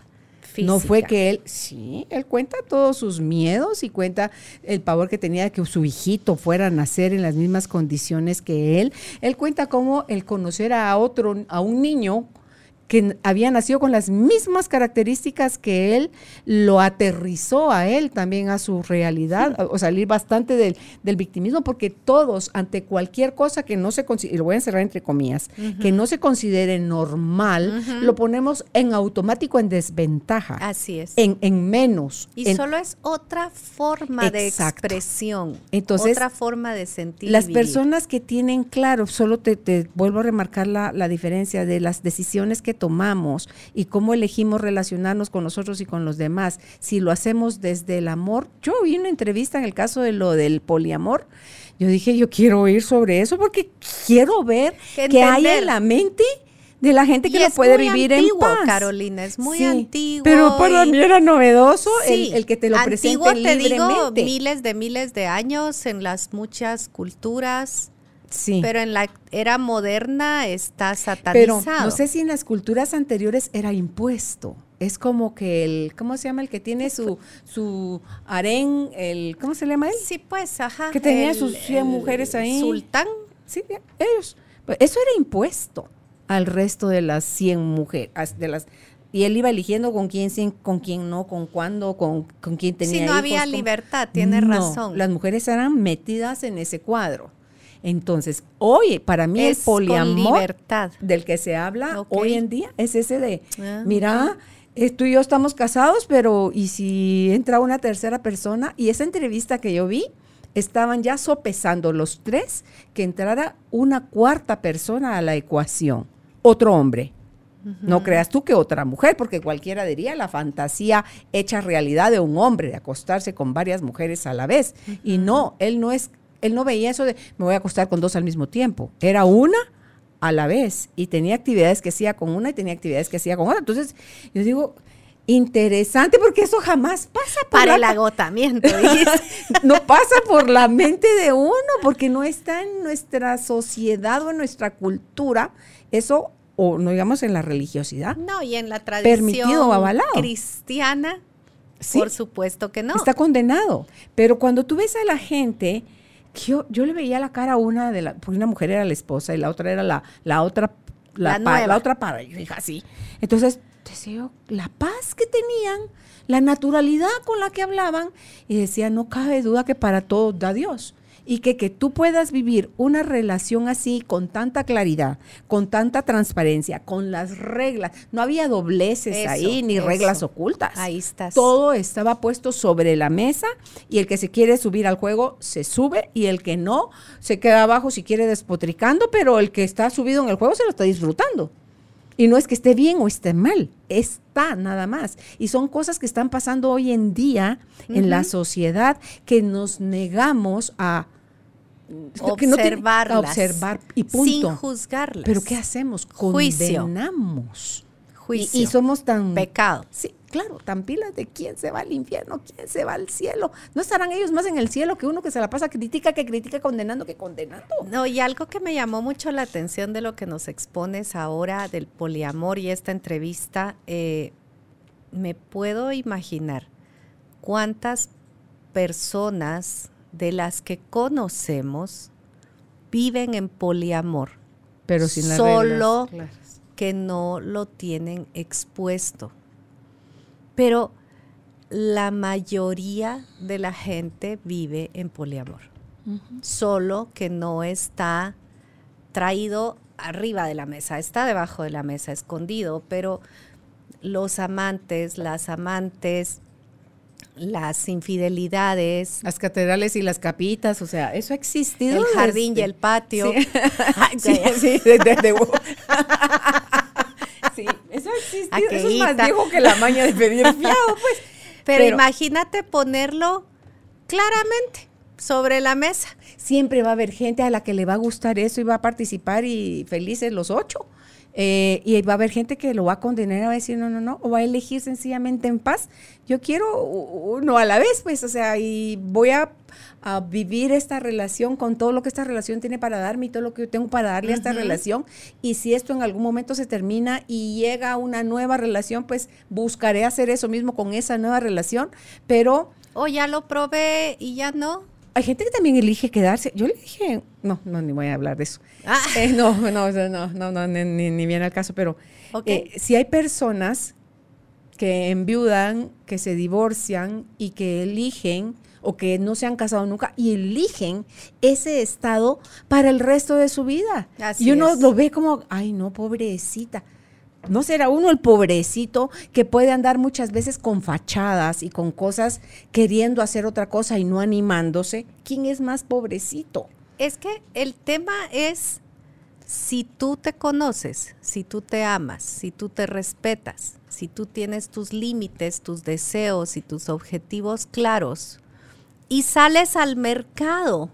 No fue que él, sí, él cuenta todos sus miedos y cuenta el pavor que tenía de que su hijito fuera a nacer en las mismas condiciones que él. Él cuenta cómo el conocer a otro, a un niño que había nacido con las mismas características que él, lo aterrizó a él también a su realidad, o salir bastante del, victimismo, porque todos, ante cualquier cosa que no se considere, lo voy a encerrar entre comillas, que no se considere normal, lo ponemos en automático en desventaja. Así es. En, en menos. Y solo es otra forma de expresión. Entonces, otra forma de sentir. Las personas que tienen claro, solo te, vuelvo a remarcar la, la diferencia de las decisiones que tomamos y cómo elegimos relacionarnos con nosotros y con los demás, si lo hacemos desde el amor. Yo vi una entrevista en el caso de lo del poliamor. Yo dije, yo quiero oír sobre eso porque quiero ver qué hay en la mente de la gente que lo puede vivir en paz. Carolina, es muy antiguo. Pero para mí era novedoso el, que te lo presente te digo miles de miles de años en las muchas culturas Sí. Pero en la era moderna está satanizado. Pero no sé si en las culturas anteriores era impuesto. Es como que el, ¿cómo se llama? El que tiene su, su harén, el, ¿cómo se llama él? Sí, pues, ajá. Que tenía sus 100 mujeres ahí. Sultán. Sí, ellos. Eso era impuesto al resto de las 100 mujeres, de las y él iba eligiendo con quién con quién no, con cuándo, con, con quién tenía Sí, no había libertad, tiene razón. Las mujeres eran metidas en ese cuadro. Entonces, hoy, para mí el poliamor del que se habla hoy en día. Es ese de, ah, mira, tú y yo estamos casados, pero ¿y si entra una tercera persona? Y esa entrevista que yo vi, estaban ya sopesando los tres que entrara una cuarta persona a la ecuación, otro hombre. No creas tú que otra mujer, porque cualquiera diría la fantasía hecha realidad de un hombre, de acostarse con varias mujeres a la vez. Y no, él no es él no veía eso de me voy a acostar con dos al mismo tiempo. Era una a la vez y tenía actividades que hacía con una y tenía actividades que hacía con otra. Entonces, yo digo, interesante porque eso jamás pasa por para el agotamiento. no pasa por la mente de uno porque no está en nuestra sociedad o en nuestra cultura. Eso o no digamos en la religiosidad. No, y en la tradición permitido avalado. cristiana, por supuesto que no. Está condenado. Pero cuando tú ves a la gente yo, yo le veía la cara a una de la, porque una mujer era la esposa y la otra era la, la otra, la, la, otra para, yo dije así. Entonces, deseo la paz que tenían, la naturalidad con la que hablaban, y decía, no cabe duda que para todo da Dios y que, que tú puedas vivir una relación así con tanta claridad, con tanta transparencia, con las reglas. No había dobleces ahí ni reglas ocultas. Ahí estás. Todo estaba puesto sobre la mesa y el que se quiere subir al juego se sube y el que no se queda abajo si quiere despotricando, pero el que está subido en el juego se lo está disfrutando. Y no es que esté bien o esté mal, está nada más. Y son cosas que están pasando hoy en día en la sociedad que nos negamos a observarlas, observar y punto. Sin juzgarlas. Pero ¿qué hacemos? Condenamos. Juicio. Y, somos tan... Pecado. Sí, claro, tan pilas de quién se va al infierno, quién se va al cielo. ¿No estarán ellos más en el cielo que uno que se la pasa crítica, que critica, condenando, que condenando? No, y algo que me llamó mucho la atención de lo que nos expones ahora del poliamor y esta entrevista, eh, me puedo imaginar cuántas personas de las que conocemos viven en poliamor. Pero sin Solo que no lo tienen expuesto. Pero la mayoría de la gente vive en poliamor. Solo que no está traído arriba de la mesa, está debajo de la mesa, escondido, pero los amantes, las amantes las infidelidades. Las catedrales y las capitas, o sea, eso ha existido. El jardín y el patio. Sí, sí, sí, eso ha existido. Eso es más viejo que la maña de pedir fiado, pues. Pero, imagínate ponerlo claramente sobre la mesa. Siempre va a haber gente a la que le va a gustar eso y va a participar y felices los ocho. Eh, y va a haber gente que lo va a condenar, va a decir no, no, no, o va a elegir sencillamente en paz. Yo quiero uno a la vez, pues, o sea, y voy a, vivir esta relación con todo lo que esta relación tiene para darme y todo lo que yo tengo para darle a esta relación. Y si esto en algún momento se termina y llega una nueva relación, pues buscaré hacer eso mismo con esa nueva relación, pero... O ya lo probé y ya no hay gente que también elige quedarse. Yo le dije, no, no, ni voy a hablar de eso. Ah. Eh, no, no, no, no, no, ni, ni, ni viene al caso, pero eh, si hay personas que enviudan, que se divorcian y que eligen o que no se han casado nunca y eligen ese estado para el resto de su vida. Así y uno es. lo ve como, ay, no, pobrecita. ¿No será uno el pobrecito que puede andar muchas veces con fachadas y con cosas queriendo hacer otra cosa y no animándose? ¿Quién es más pobrecito? Es que el tema es si tú te conoces, si tú te amas, si tú te respetas, si tú tienes tus límites, tus deseos y tus objetivos claros y sales al mercado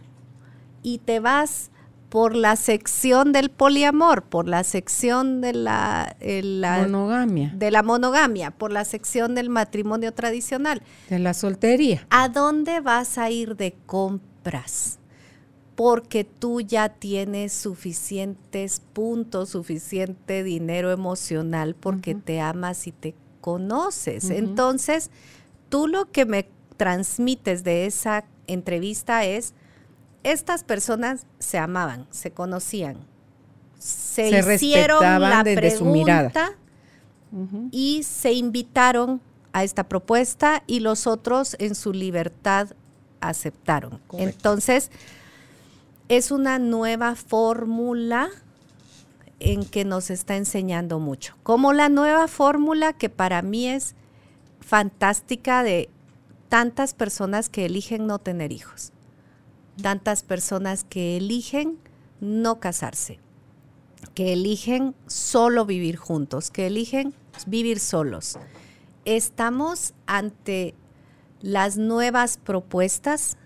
y te vas por la sección del poliamor, por la sección de la, eh, la- Monogamia, de la monogamia, por la sección del matrimonio tradicional. de la soltería. ¿A dónde vas a ir de compras? Porque tú ya tienes suficientes puntos, suficiente dinero emocional, porque te amas y te conoces. Entonces, tú lo que me transmites de esa entrevista es, estas personas se amaban, se conocían, se, Se hicieron respetaban la desde su mirada. pregunta y se invitaron a esta propuesta y los otros en su libertad aceptaron. Correcto. Entonces, es una nueva fórmula en que nos está enseñando mucho. Como la nueva fórmula que para mí es fantástica de tantas personas que eligen no tener hijos, tantas personas que eligen no casarse, que eligen solo vivir juntos, que eligen vivir solos. Estamos ante las nuevas propuestas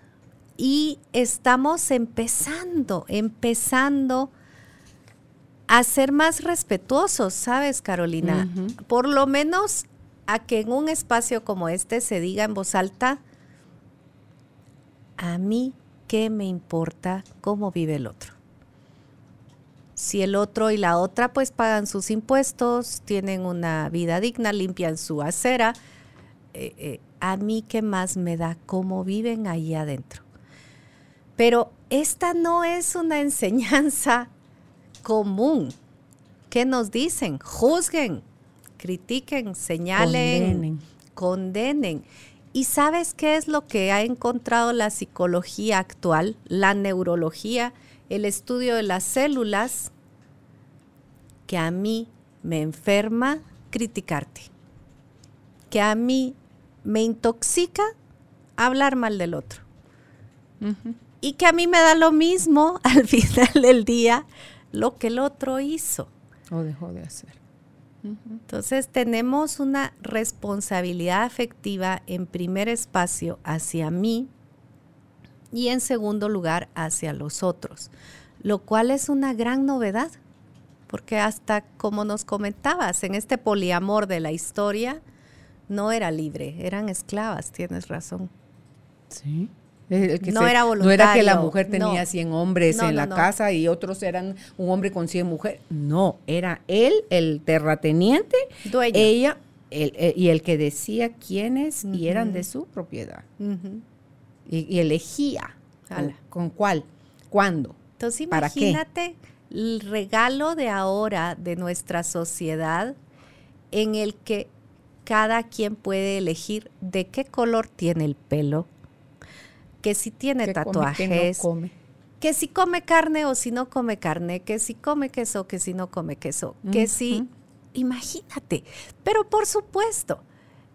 y estamos empezando, empezando a ser más respetuosos, ¿sabes, Carolina? Por lo menos a que en un espacio como este se diga en voz alta, a mí qué me importa cómo vive el otro. Si el otro y la otra pues pagan sus impuestos, tienen una vida digna, limpian su acera, eh, eh, a mí qué más me da cómo viven ahí adentro. Pero esta no es una enseñanza común. ¿Qué nos dicen? Juzguen, critiquen, señalen, Condenen. condenen. ¿Y sabes qué es lo que ha encontrado la psicología actual, la neurología, el estudio de las células? Que a mí me enferma criticarte. Que a mí me intoxica hablar mal del otro. Y que a mí me da lo mismo al final del día lo que el otro hizo. O dejó de hacer. Entonces tenemos una responsabilidad afectiva en primer espacio hacia mí y en segundo lugar hacia los otros, lo cual es una gran novedad, porque hasta como nos comentabas, en este poliamor de la historia, no era libre, eran esclavas, tienes razón. Sí. Que No era No era que la mujer tenía no. 100 hombres No, en no, la casa y otros eran un hombre con 100 mujeres. No, era él, el terrateniente, Dueño. ella el- eh, y el que decía quiénes y eran de su propiedad. Y, y elegía con, cuál, cuándo. Entonces imagínate el regalo de ahora de nuestra sociedad en el que cada quien puede elegir de qué color tiene el pelo, que si tiene come, tatuajes, no come. que si come carne o si no come carne, que si come queso, que si no come queso, que si, imagínate. Pero por supuesto,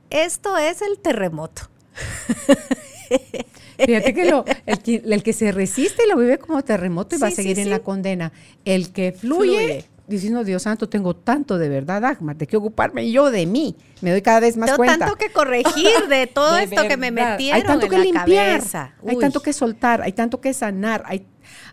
esto es el terremoto. Fíjate que lo- el, que el que se resiste lo vive como terremoto y va a sí, seguir en sí. la condena. El que fluye, Fluye. Diciendo, Dios santo, tengo tanto de verdad, Dagmar, de qué ocuparme yo de mí. Me doy cada vez más Tengo cuenta. tanto que corregir de todo De esto que me metieron Hay tanto en que la limpiar, cabeza. hay tanto que soltar, hay tanto que sanar, hay,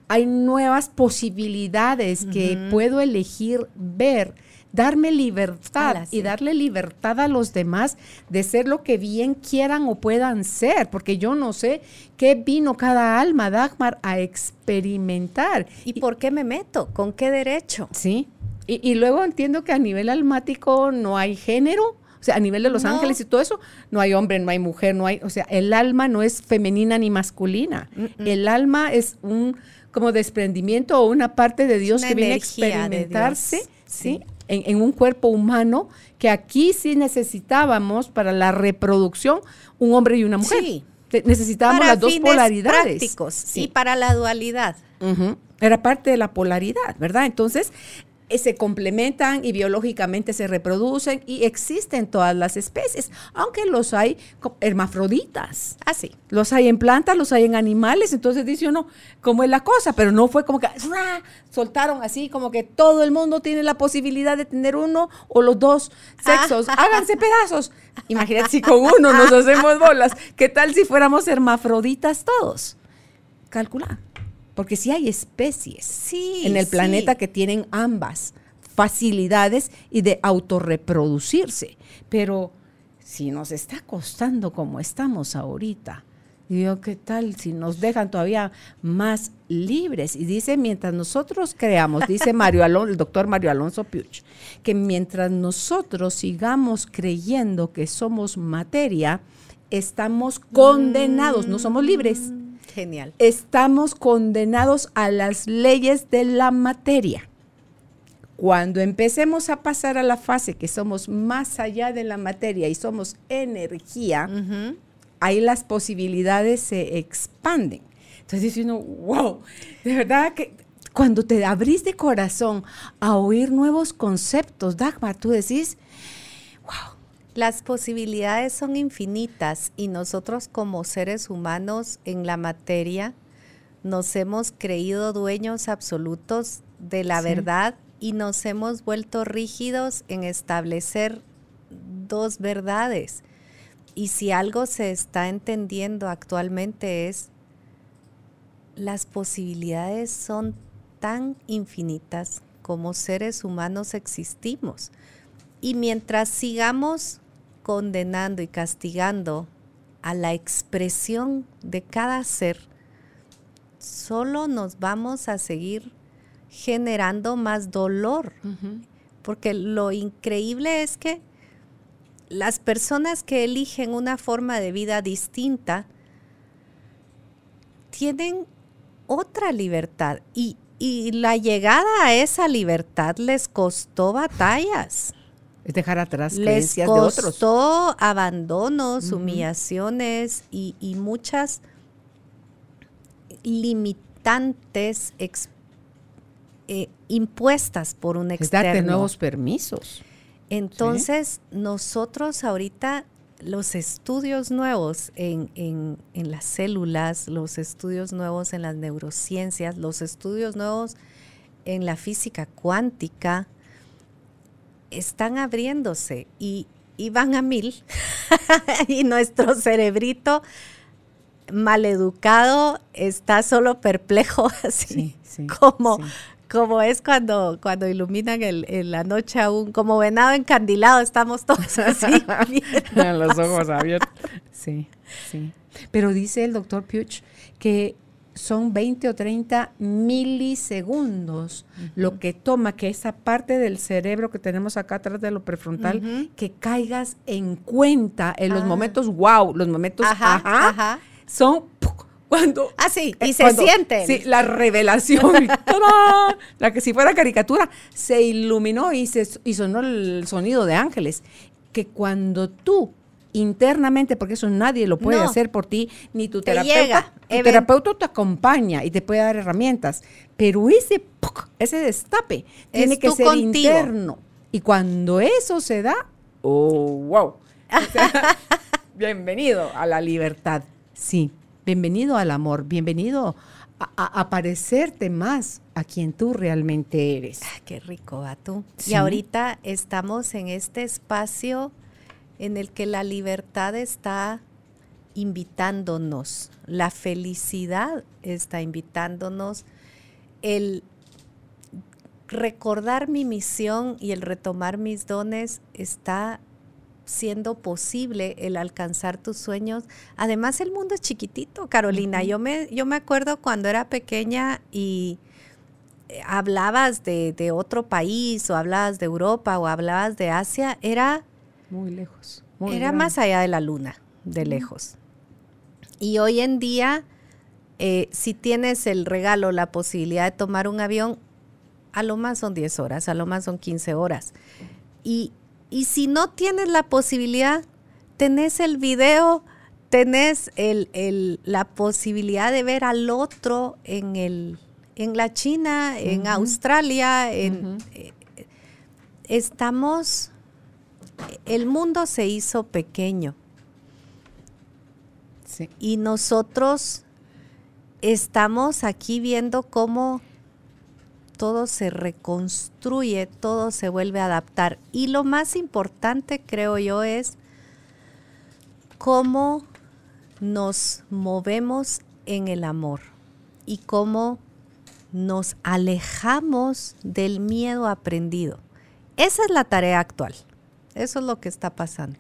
hay nuevas posibilidades que puedo elegir ver, darme libertad y darle libertad a los demás de ser lo que bien quieran o puedan ser, porque yo no sé qué vino cada alma, Dagmar, a experimentar. ¿Y por qué me meto? ¿Con qué derecho? Sí. Y, y luego entiendo que a nivel almático no hay género, O sea, a nivel de los No. ángeles y todo eso, no hay hombre, no hay mujer, no hay, o sea, el alma no es femenina ni masculina. El alma es un como desprendimiento o una parte de Dios una que viene a experimentarse, sí. En, en un cuerpo humano que aquí sí necesitábamos para la reproducción un hombre y una mujer. Sí. Necesitábamos Para las dos polaridades. prácticos Sí. y para la dualidad. Era parte de la polaridad, ¿verdad? Entonces, se complementan y biológicamente se reproducen y existen todas las especies, aunque los hay hermafroditas. Así. Los hay en plantas, los hay en animales, entonces dice uno, ¿cómo es la cosa? Pero no fue como que ¡ra! soltaron así, como que todo el mundo tiene la posibilidad de tener uno o los dos sexos. Háganse pedazos. Imagínate si con uno nos hacemos bolas. ¿Qué tal si fuéramos hermafroditas todos? Calcula. Porque sí hay especies Sí. en el sí. planeta que tienen ambas facilidades y de autorreproducirse. Pero si nos está costando como estamos ahorita, digo, ¿qué tal si nos dejan todavía más libres? Y dice, mientras nosotros creamos, dice Mario Alonso, el doctor Mario Alonso Puch, que mientras nosotros sigamos creyendo que somos materia, estamos condenados, no somos libres Genial. estamos condenados a las leyes de la materia. Cuando empecemos a pasar a la fase que somos más allá de la materia y somos energía, ahí las posibilidades se expanden. Entonces dice uno, wow, de verdad que cuando te abrís de corazón a oír nuevos conceptos, Dagmar, tú decís, Las posibilidades son infinitas y nosotros como seres humanos en la materia nos hemos creído dueños absolutos de la Sí. verdad y nos hemos vuelto rígidos en establecer dos verdades. Y si algo se está entendiendo actualmente es las posibilidades son tan infinitas como seres humanos existimos. Y mientras sigamos condenando y castigando a la expresión de cada ser, solo nos vamos a seguir generando más dolor. Porque lo increíble es que las personas que eligen una forma de vida distinta tienen otra libertad y, y la llegada a esa libertad les costó batallas. Es dejar atrás Les creencias de otros. costó abandonos, humillaciones y, y muchas limitantes ex- eh, impuestas por un Es externo. darte nuevos permisos. Entonces, nosotros ahorita, los estudios nuevos en, en- en las células, los estudios nuevos en las neurociencias, los estudios nuevos en la física cuántica, están abriéndose y, y van a mil. y nuestro cerebrito maleducado está solo perplejo así Sí, sí, como, sí. como es cuando, cuando iluminan el, en la noche aún, como venado encandilado, estamos todos así. los ojos abiertos. Sí, sí. Pero dice el doctor Puch que son 20 o 30 milisegundos lo que toma que esa parte del cerebro que tenemos acá atrás de lo prefrontal, que caigas en cuenta en los Ah. momentos wow, los momentos Ajá, ajá, ajá. son cuando Ah, sí, y eh, se sienten. Sí, la revelación. La que si fuera caricatura, se iluminó y, se, y sonó el sonido de ángeles. Que cuando tú internamente, porque eso nadie lo puede No. hacer por ti, ni tu Te terapeuta. llega, tu terapeuta te acompaña y te puede dar herramientas. Pero ese, ese destape tiene que ser contigo. interno. Y cuando eso se da, oh, wow. O sea, bienvenido a la libertad. Sí, bienvenido al amor, bienvenido a, a- parecerte más a quien tú realmente eres. Ah, Qué rico, va tú. Sí. Y ahorita estamos en este espacio en el que la libertad está invitándonos, la felicidad está invitándonos, el recordar mi misión y el retomar mis dones está siendo posible el alcanzar tus sueños. Además, el mundo es chiquitito, Carolina. Yo, me, yo me acuerdo cuando era pequeña y eh, hablabas de, de otro país o hablabas de Europa o hablabas de Asia, era muy lejos. Era más allá de la luna, de lejos. Y hoy en día, eh, si tienes el regalo, la posibilidad de tomar un avión, a lo más son 10 horas, a lo más son 15 horas. Y, y si no tienes la posibilidad, tenés el video, tenés el, la posibilidad de ver al otro en, el, en la China, en Australia, en, eh, estamos, el mundo se hizo pequeño. Y nosotros estamos aquí viendo cómo todo se reconstruye, todo se vuelve a adaptar. Y lo más importante, creo yo, es cómo nos movemos en el amor y cómo nos alejamos del miedo aprendido. Esa es la tarea actual. Eso es lo que está pasando.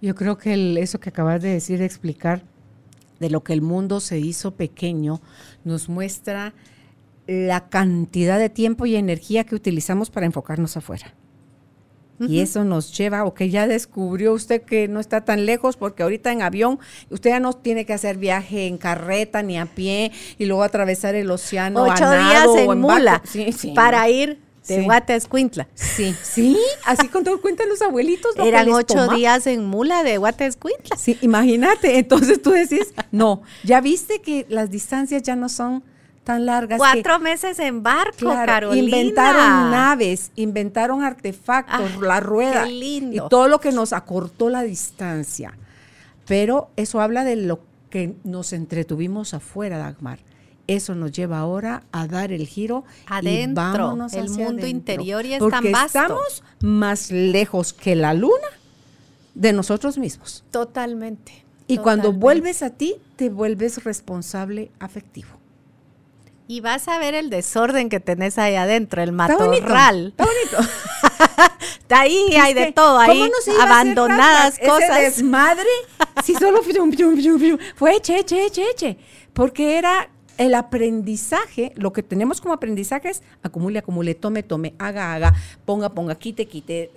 Yo creo que eso que acabas de decir, de explicar de lo que el mundo se hizo pequeño, nos muestra la cantidad de tiempo y energía que utilizamos para enfocarnos afuera. Y eso nos lleva, o que ya descubrió usted que no está tan lejos, porque ahorita en avión usted ya no tiene que hacer viaje en carreta ni a pie y luego atravesar el océano. Ocho días en, mula para ir de Guatescuintla. Sí, sí, así con todo cuentan los abuelitos. Eran ocho días en mula de Guatescuintla. Sí, imagínate. Entonces tú decís, no, ya viste que las distancias ya no son tan largas. Cuatro meses en barco, Carolina. Inventaron naves, inventaron artefactos, ah, la rueda y todo lo que nos acortó la distancia. Pero eso habla de lo que nos entretuvimos afuera, Dagmar. Eso nos lleva ahora a dar el giro adentro, el mundo interior y es porque estamos más lejos que la luna de nosotros mismos. Totalmente. Y cuando vuelves a ti, te vuelves responsable afectivo. Y vas a ver el desorden que tenés ahí adentro, el matorral. Está bonito. Está ahí, hay de todo, ahí abandonadas cosas. Ese desmadre, si solo fue che, che, che, che, porque era el aprendizaje, lo que tenemos como aprendizaje es acumule, acumule, tome, tome, haga, haga, ponga, ponga, quite, quite,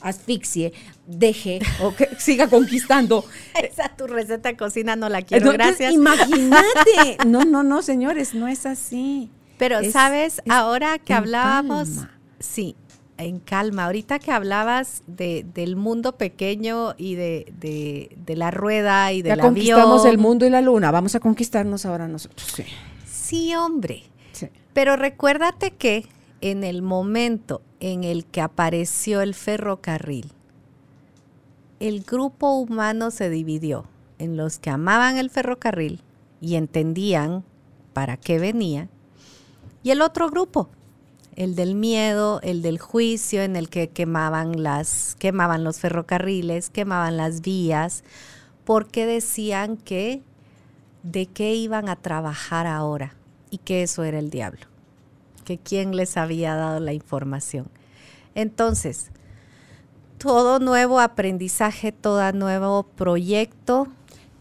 asfixie, deje o que siga conquistando. Esa tu receta de cocina no la quiero, gracias. Imagínate. No, no, no, señores, no es así. Pero, ¿sabes? Ahora que hablábamos, en calma. Ahorita que hablabas de, del mundo pequeño y de, de, la rueda y de ya conquistamos el mundo y la luna. Vamos a conquistarnos ahora nosotros. Sí, sí hombre. Pero recuérdate que en el momento en el que apareció el ferrocarril, el grupo humano se dividió en los que amaban el ferrocarril y entendían para qué venía, y el otro grupo, el del miedo, el del juicio, en el que quemaban las, quemaban los ferrocarriles, quemaban las vías, porque decían que de qué iban a trabajar ahora y que eso era el diablo que quién les había dado la información. Entonces, todo nuevo aprendizaje, todo nuevo proyecto,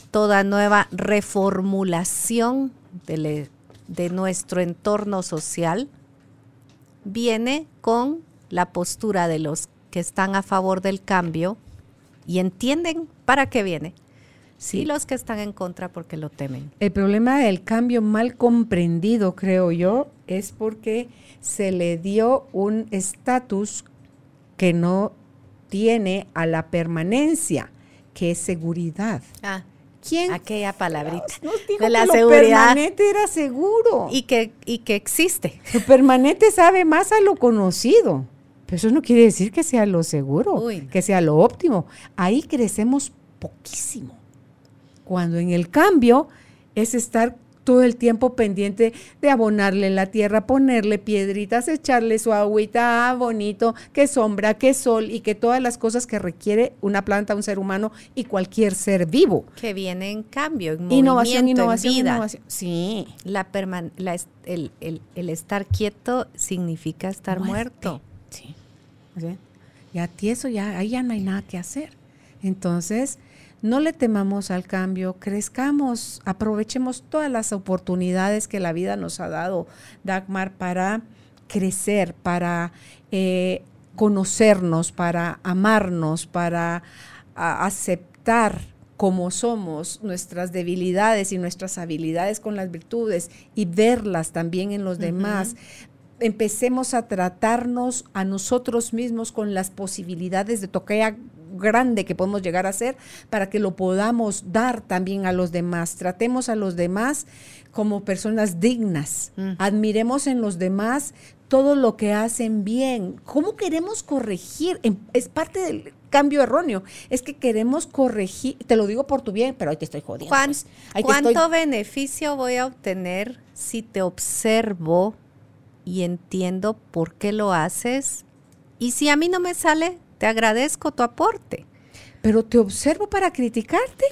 toda nueva reformulación de, de nuestro entorno social viene con la postura de los que están a favor del cambio y entienden para qué viene. Sí. Y los que están en contra porque lo temen. El problema del cambio mal comprendido, creo yo, es porque se le dio un estatus que no tiene a la permanencia, que es seguridad. Ah. ¿Quién? Aquella palabrita de la seguridad. permanente era seguro. Y que, y que existe. Lo permanente sabe más a lo conocido. Pero eso no quiere decir que sea lo seguro, que sea lo óptimo. Ahí crecemos poquísimo. Cuando en el cambio es estar todo el tiempo pendiente de abonarle la tierra, ponerle piedritas, echarle su agüita ah, bonito, que sombra, que sol y que todas las cosas que requiere una planta, un ser humano y cualquier ser vivo. Que viene en cambio, en innovación, innovación, vida. innovación. Sí. La, el, el, estar quieto significa estar muerto. Sí. Ya tieso, ya, ahí ya no hay nada que hacer. Entonces, no le temamos al cambio, crezcamos, aprovechemos todas las oportunidades que la vida nos ha dado, Dagmar, para crecer, para eh, conocernos, para amarnos, para aceptar como somos, nuestras debilidades y nuestras habilidades con las virtudes y verlas también en los demás. Empecemos a tratarnos a nosotros mismos con las posibilidades de toquea grande que podemos llegar a ser para que lo podamos dar también a los demás. Tratemos a los demás como personas dignas. Admiremos en los demás todo lo que hacen bien. ¿Cómo queremos corregir? Es parte del cambio erróneo. Es que queremos corregir, te lo digo por tu bien, pero ahí te estoy jodiendo. Pues. ¿Cuánto beneficio voy a obtener si te observo y entiendo por qué lo haces? Y si a mí no me sale, te agradezco tu aporte. Pero te observo para criticarte.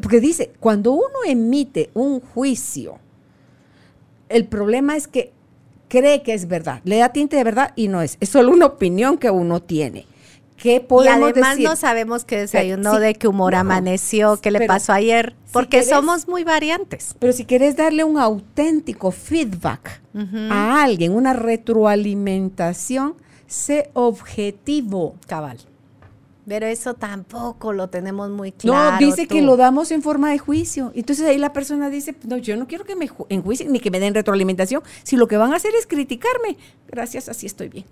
porque dice, cuando uno emite un juicio, el problema es que cree que es verdad, le da tinte de verdad y no es. Es solo una opinión que uno tiene. ¿Qué podemos y además no sabemos qué desayunó, de qué humor amaneció, qué le pasó ayer, porque somos muy variantes. Pero si quieres darle un auténtico feedback a alguien, una retroalimentación, sé objetivo. Cabal. Pero eso tampoco lo tenemos muy claro. No, dice que lo damos en forma de juicio. Entonces ahí la persona dice, no, yo no quiero que me enjuicien ni que me den retroalimentación. Si lo que van a hacer es criticarme, gracias, así estoy bien.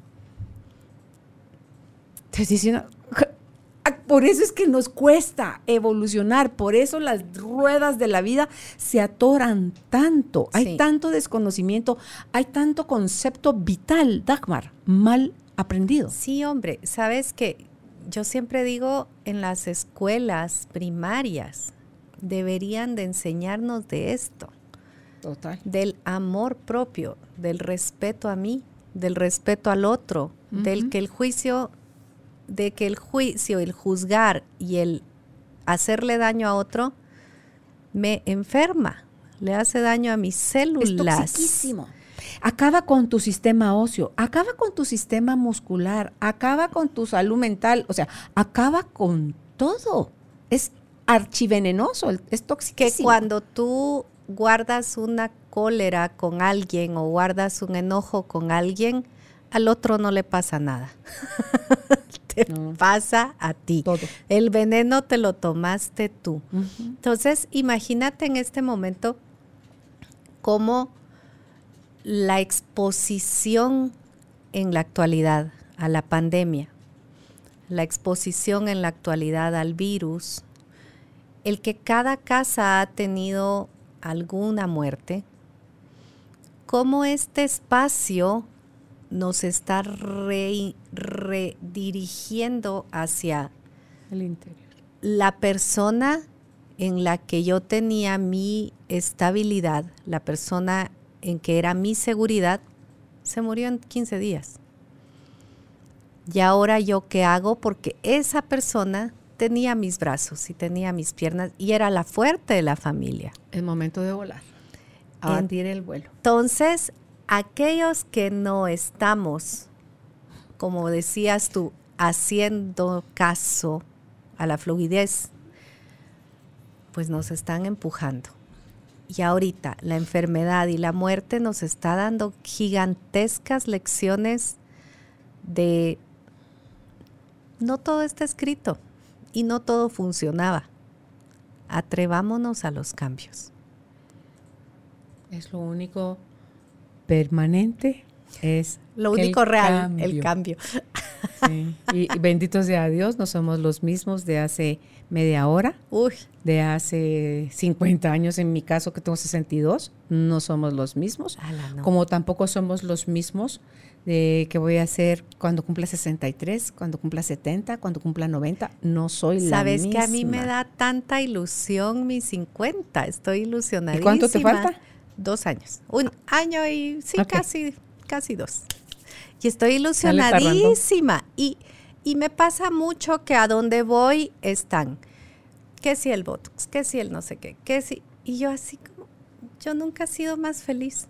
por eso es que nos cuesta evolucionar, por eso las ruedas de la vida se atoran tanto, hay tanto desconocimiento, hay tanto concepto vital, Dagmar, mal aprendido. Sí, hombre, sabes que yo siempre digo en las escuelas primarias deberían de enseñarnos de esto. Total. Del amor propio, del respeto a mí, del respeto al otro, del que el juicio de que el juicio, el juzgar y el hacerle daño a otro me enferma, le hace daño a mis células. Es Acaba con tu sistema óseo, acaba con tu sistema muscular, acaba con tu salud mental, o sea, acaba con todo. Es archivenenoso, es tóxico. Que cuando tú guardas una cólera con alguien o guardas un enojo con alguien, al otro no le pasa nada. te pasa a ti. Todo. El veneno te lo tomaste tú. Entonces, imagínate en este momento cómo la exposición en la actualidad a la pandemia, la exposición en la actualidad al virus, el que cada casa ha tenido alguna muerte, cómo este espacio nos está redirigiendo hacia el interior. La persona en la que yo tenía mi estabilidad, la persona en que era mi seguridad, se murió en 15 días. Y ahora yo qué hago porque esa persona tenía mis brazos y tenía mis piernas y era la fuerte de la familia. El momento de volar, abatir el vuelo. Entonces, aquellos que no estamos, como decías tú, haciendo caso a la fluidez, pues nos están empujando. Y ahorita la enfermedad y la muerte nos está dando gigantescas lecciones de no todo está escrito y no todo funcionaba. Atrevámonos a los cambios. Es lo único permanente es lo único real, el cambio. Y, bendito sea Dios, no somos los mismos de hace media hora, de hace 50 años, en mi caso que tengo 62, no somos los mismos, como tampoco somos los mismos de que voy a hacer cuando cumpla 63, cuando cumpla 70, cuando cumpla 90, no soy la Sabes que a mí me da tanta ilusión mis 50, estoy ilusionadísima. ¿Y cuánto te falta? Dos años. Un año y sí, casi, casi dos. Y estoy ilusionadísima. Y, y me pasa mucho que a donde voy están. Que si el Botox, que si el no sé qué, que si. Y yo así como, yo nunca he sido más feliz.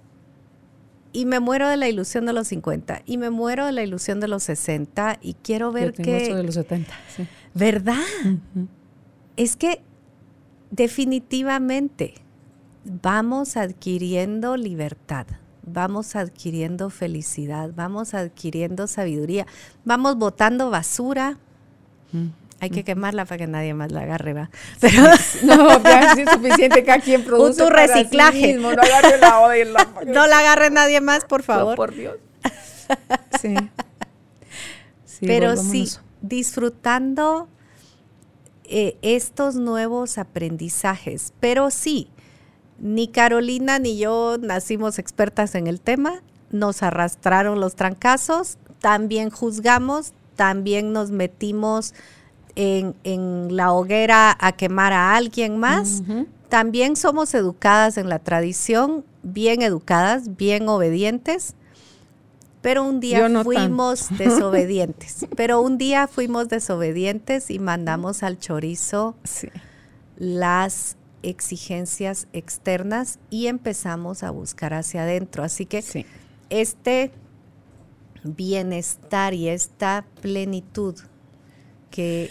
Y me muero de la ilusión de los 50 y me muero de la ilusión de los 60 y quiero ver yo que... de los 70, ¿Verdad? Es que definitivamente vamos adquiriendo libertad. Vamos adquiriendo felicidad, vamos adquiriendo sabiduría, vamos botando basura. Mm. Hay que quemarla para que nadie más la agarre, va. Pero no, ya es suficiente cada quien produce. Un reciclaje. no agarre la No la agarre nadie más, por favor. por Dios. Sí. Pero sí, disfrutando eh, estos nuevos aprendizajes. Pero sí, ni Carolina ni yo nacimos expertas en el tema, nos arrastraron los trancazos, también juzgamos, también nos metimos en, la hoguera a quemar a alguien más. También somos educadas en la tradición, bien educadas, bien obedientes, pero un día fuimos desobedientes. pero un día fuimos desobedientes y mandamos al chorizo las exigencias externas y empezamos a buscar hacia adentro. Así que este bienestar y esta plenitud que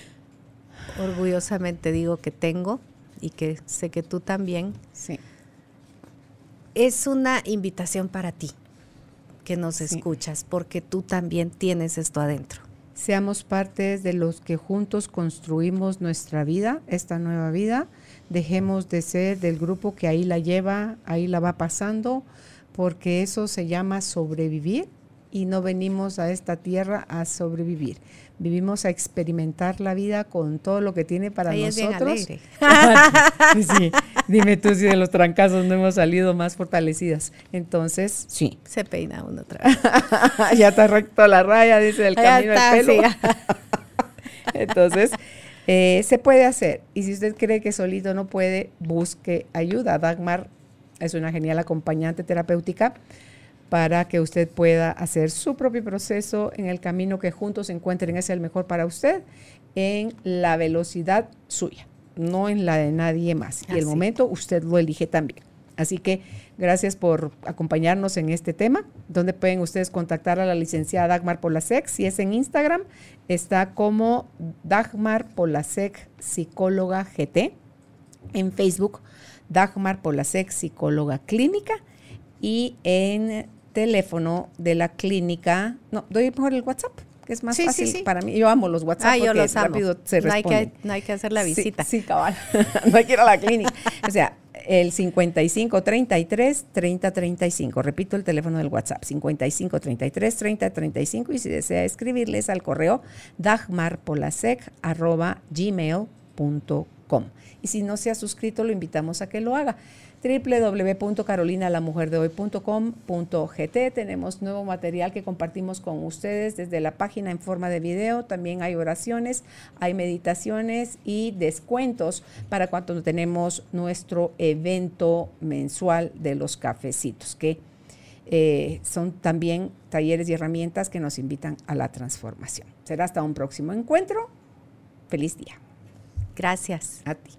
orgullosamente digo que tengo y que sé que tú también, es una invitación para ti que nos escuchas, porque tú también tienes esto adentro. Seamos partes de los que juntos construimos nuestra vida, esta nueva vida. Dejemos de ser del grupo que ahí la lleva, ahí la va pasando, porque eso se llama sobrevivir y no venimos a esta tierra a sobrevivir. Vivimos a experimentar la vida con todo lo que tiene para nosotros. sí, dime tú si de los trancazos no hemos salido más fortalecidas. Entonces, sí. Se peina uno otra vez. ya está recto la raya, dice el camino del pelo. Entonces, eh, se puede hacer. Y si usted cree que solito no puede, busque ayuda. Dagmar es una genial acompañante terapéutica para que usted pueda hacer su propio proceso en el camino que juntos encuentren es el mejor para usted en la velocidad suya, no en la de nadie más. Y el momento usted lo elige también. Así que gracias por acompañarnos en este tema, donde pueden ustedes contactar a la licenciada Dagmar Polasek. Si es en Instagram, está como Dagmar Polasek Psicóloga GT. En Facebook, Dagmar Polasek Psicóloga Clínica. Y en teléfono de la clínica. No, doy mejor el WhatsApp, que es más fácil para mí. Yo amo los WhatsApp ah, yo los rápido se no Hay que, no hay que hacer la visita. Sí, cabal. no hay que ir a la clínica. o sea, el 55 33 30 35. Repito el teléfono del WhatsApp, 55 33 30 35. Y si desea escribirles al correo dagmarpolasec.gmail.com. Y si no se ha suscrito, lo invitamos a que lo haga www.carolinalamujerdehoy.com.gt. Tenemos nuevo material que compartimos con ustedes desde la página en forma de video. También hay oraciones, hay meditaciones y descuentos para cuando tenemos nuestro evento mensual de los cafecitos, que eh, son también talleres y herramientas que nos invitan a la transformación. Será hasta un próximo encuentro. Feliz día. Gracias. A ti.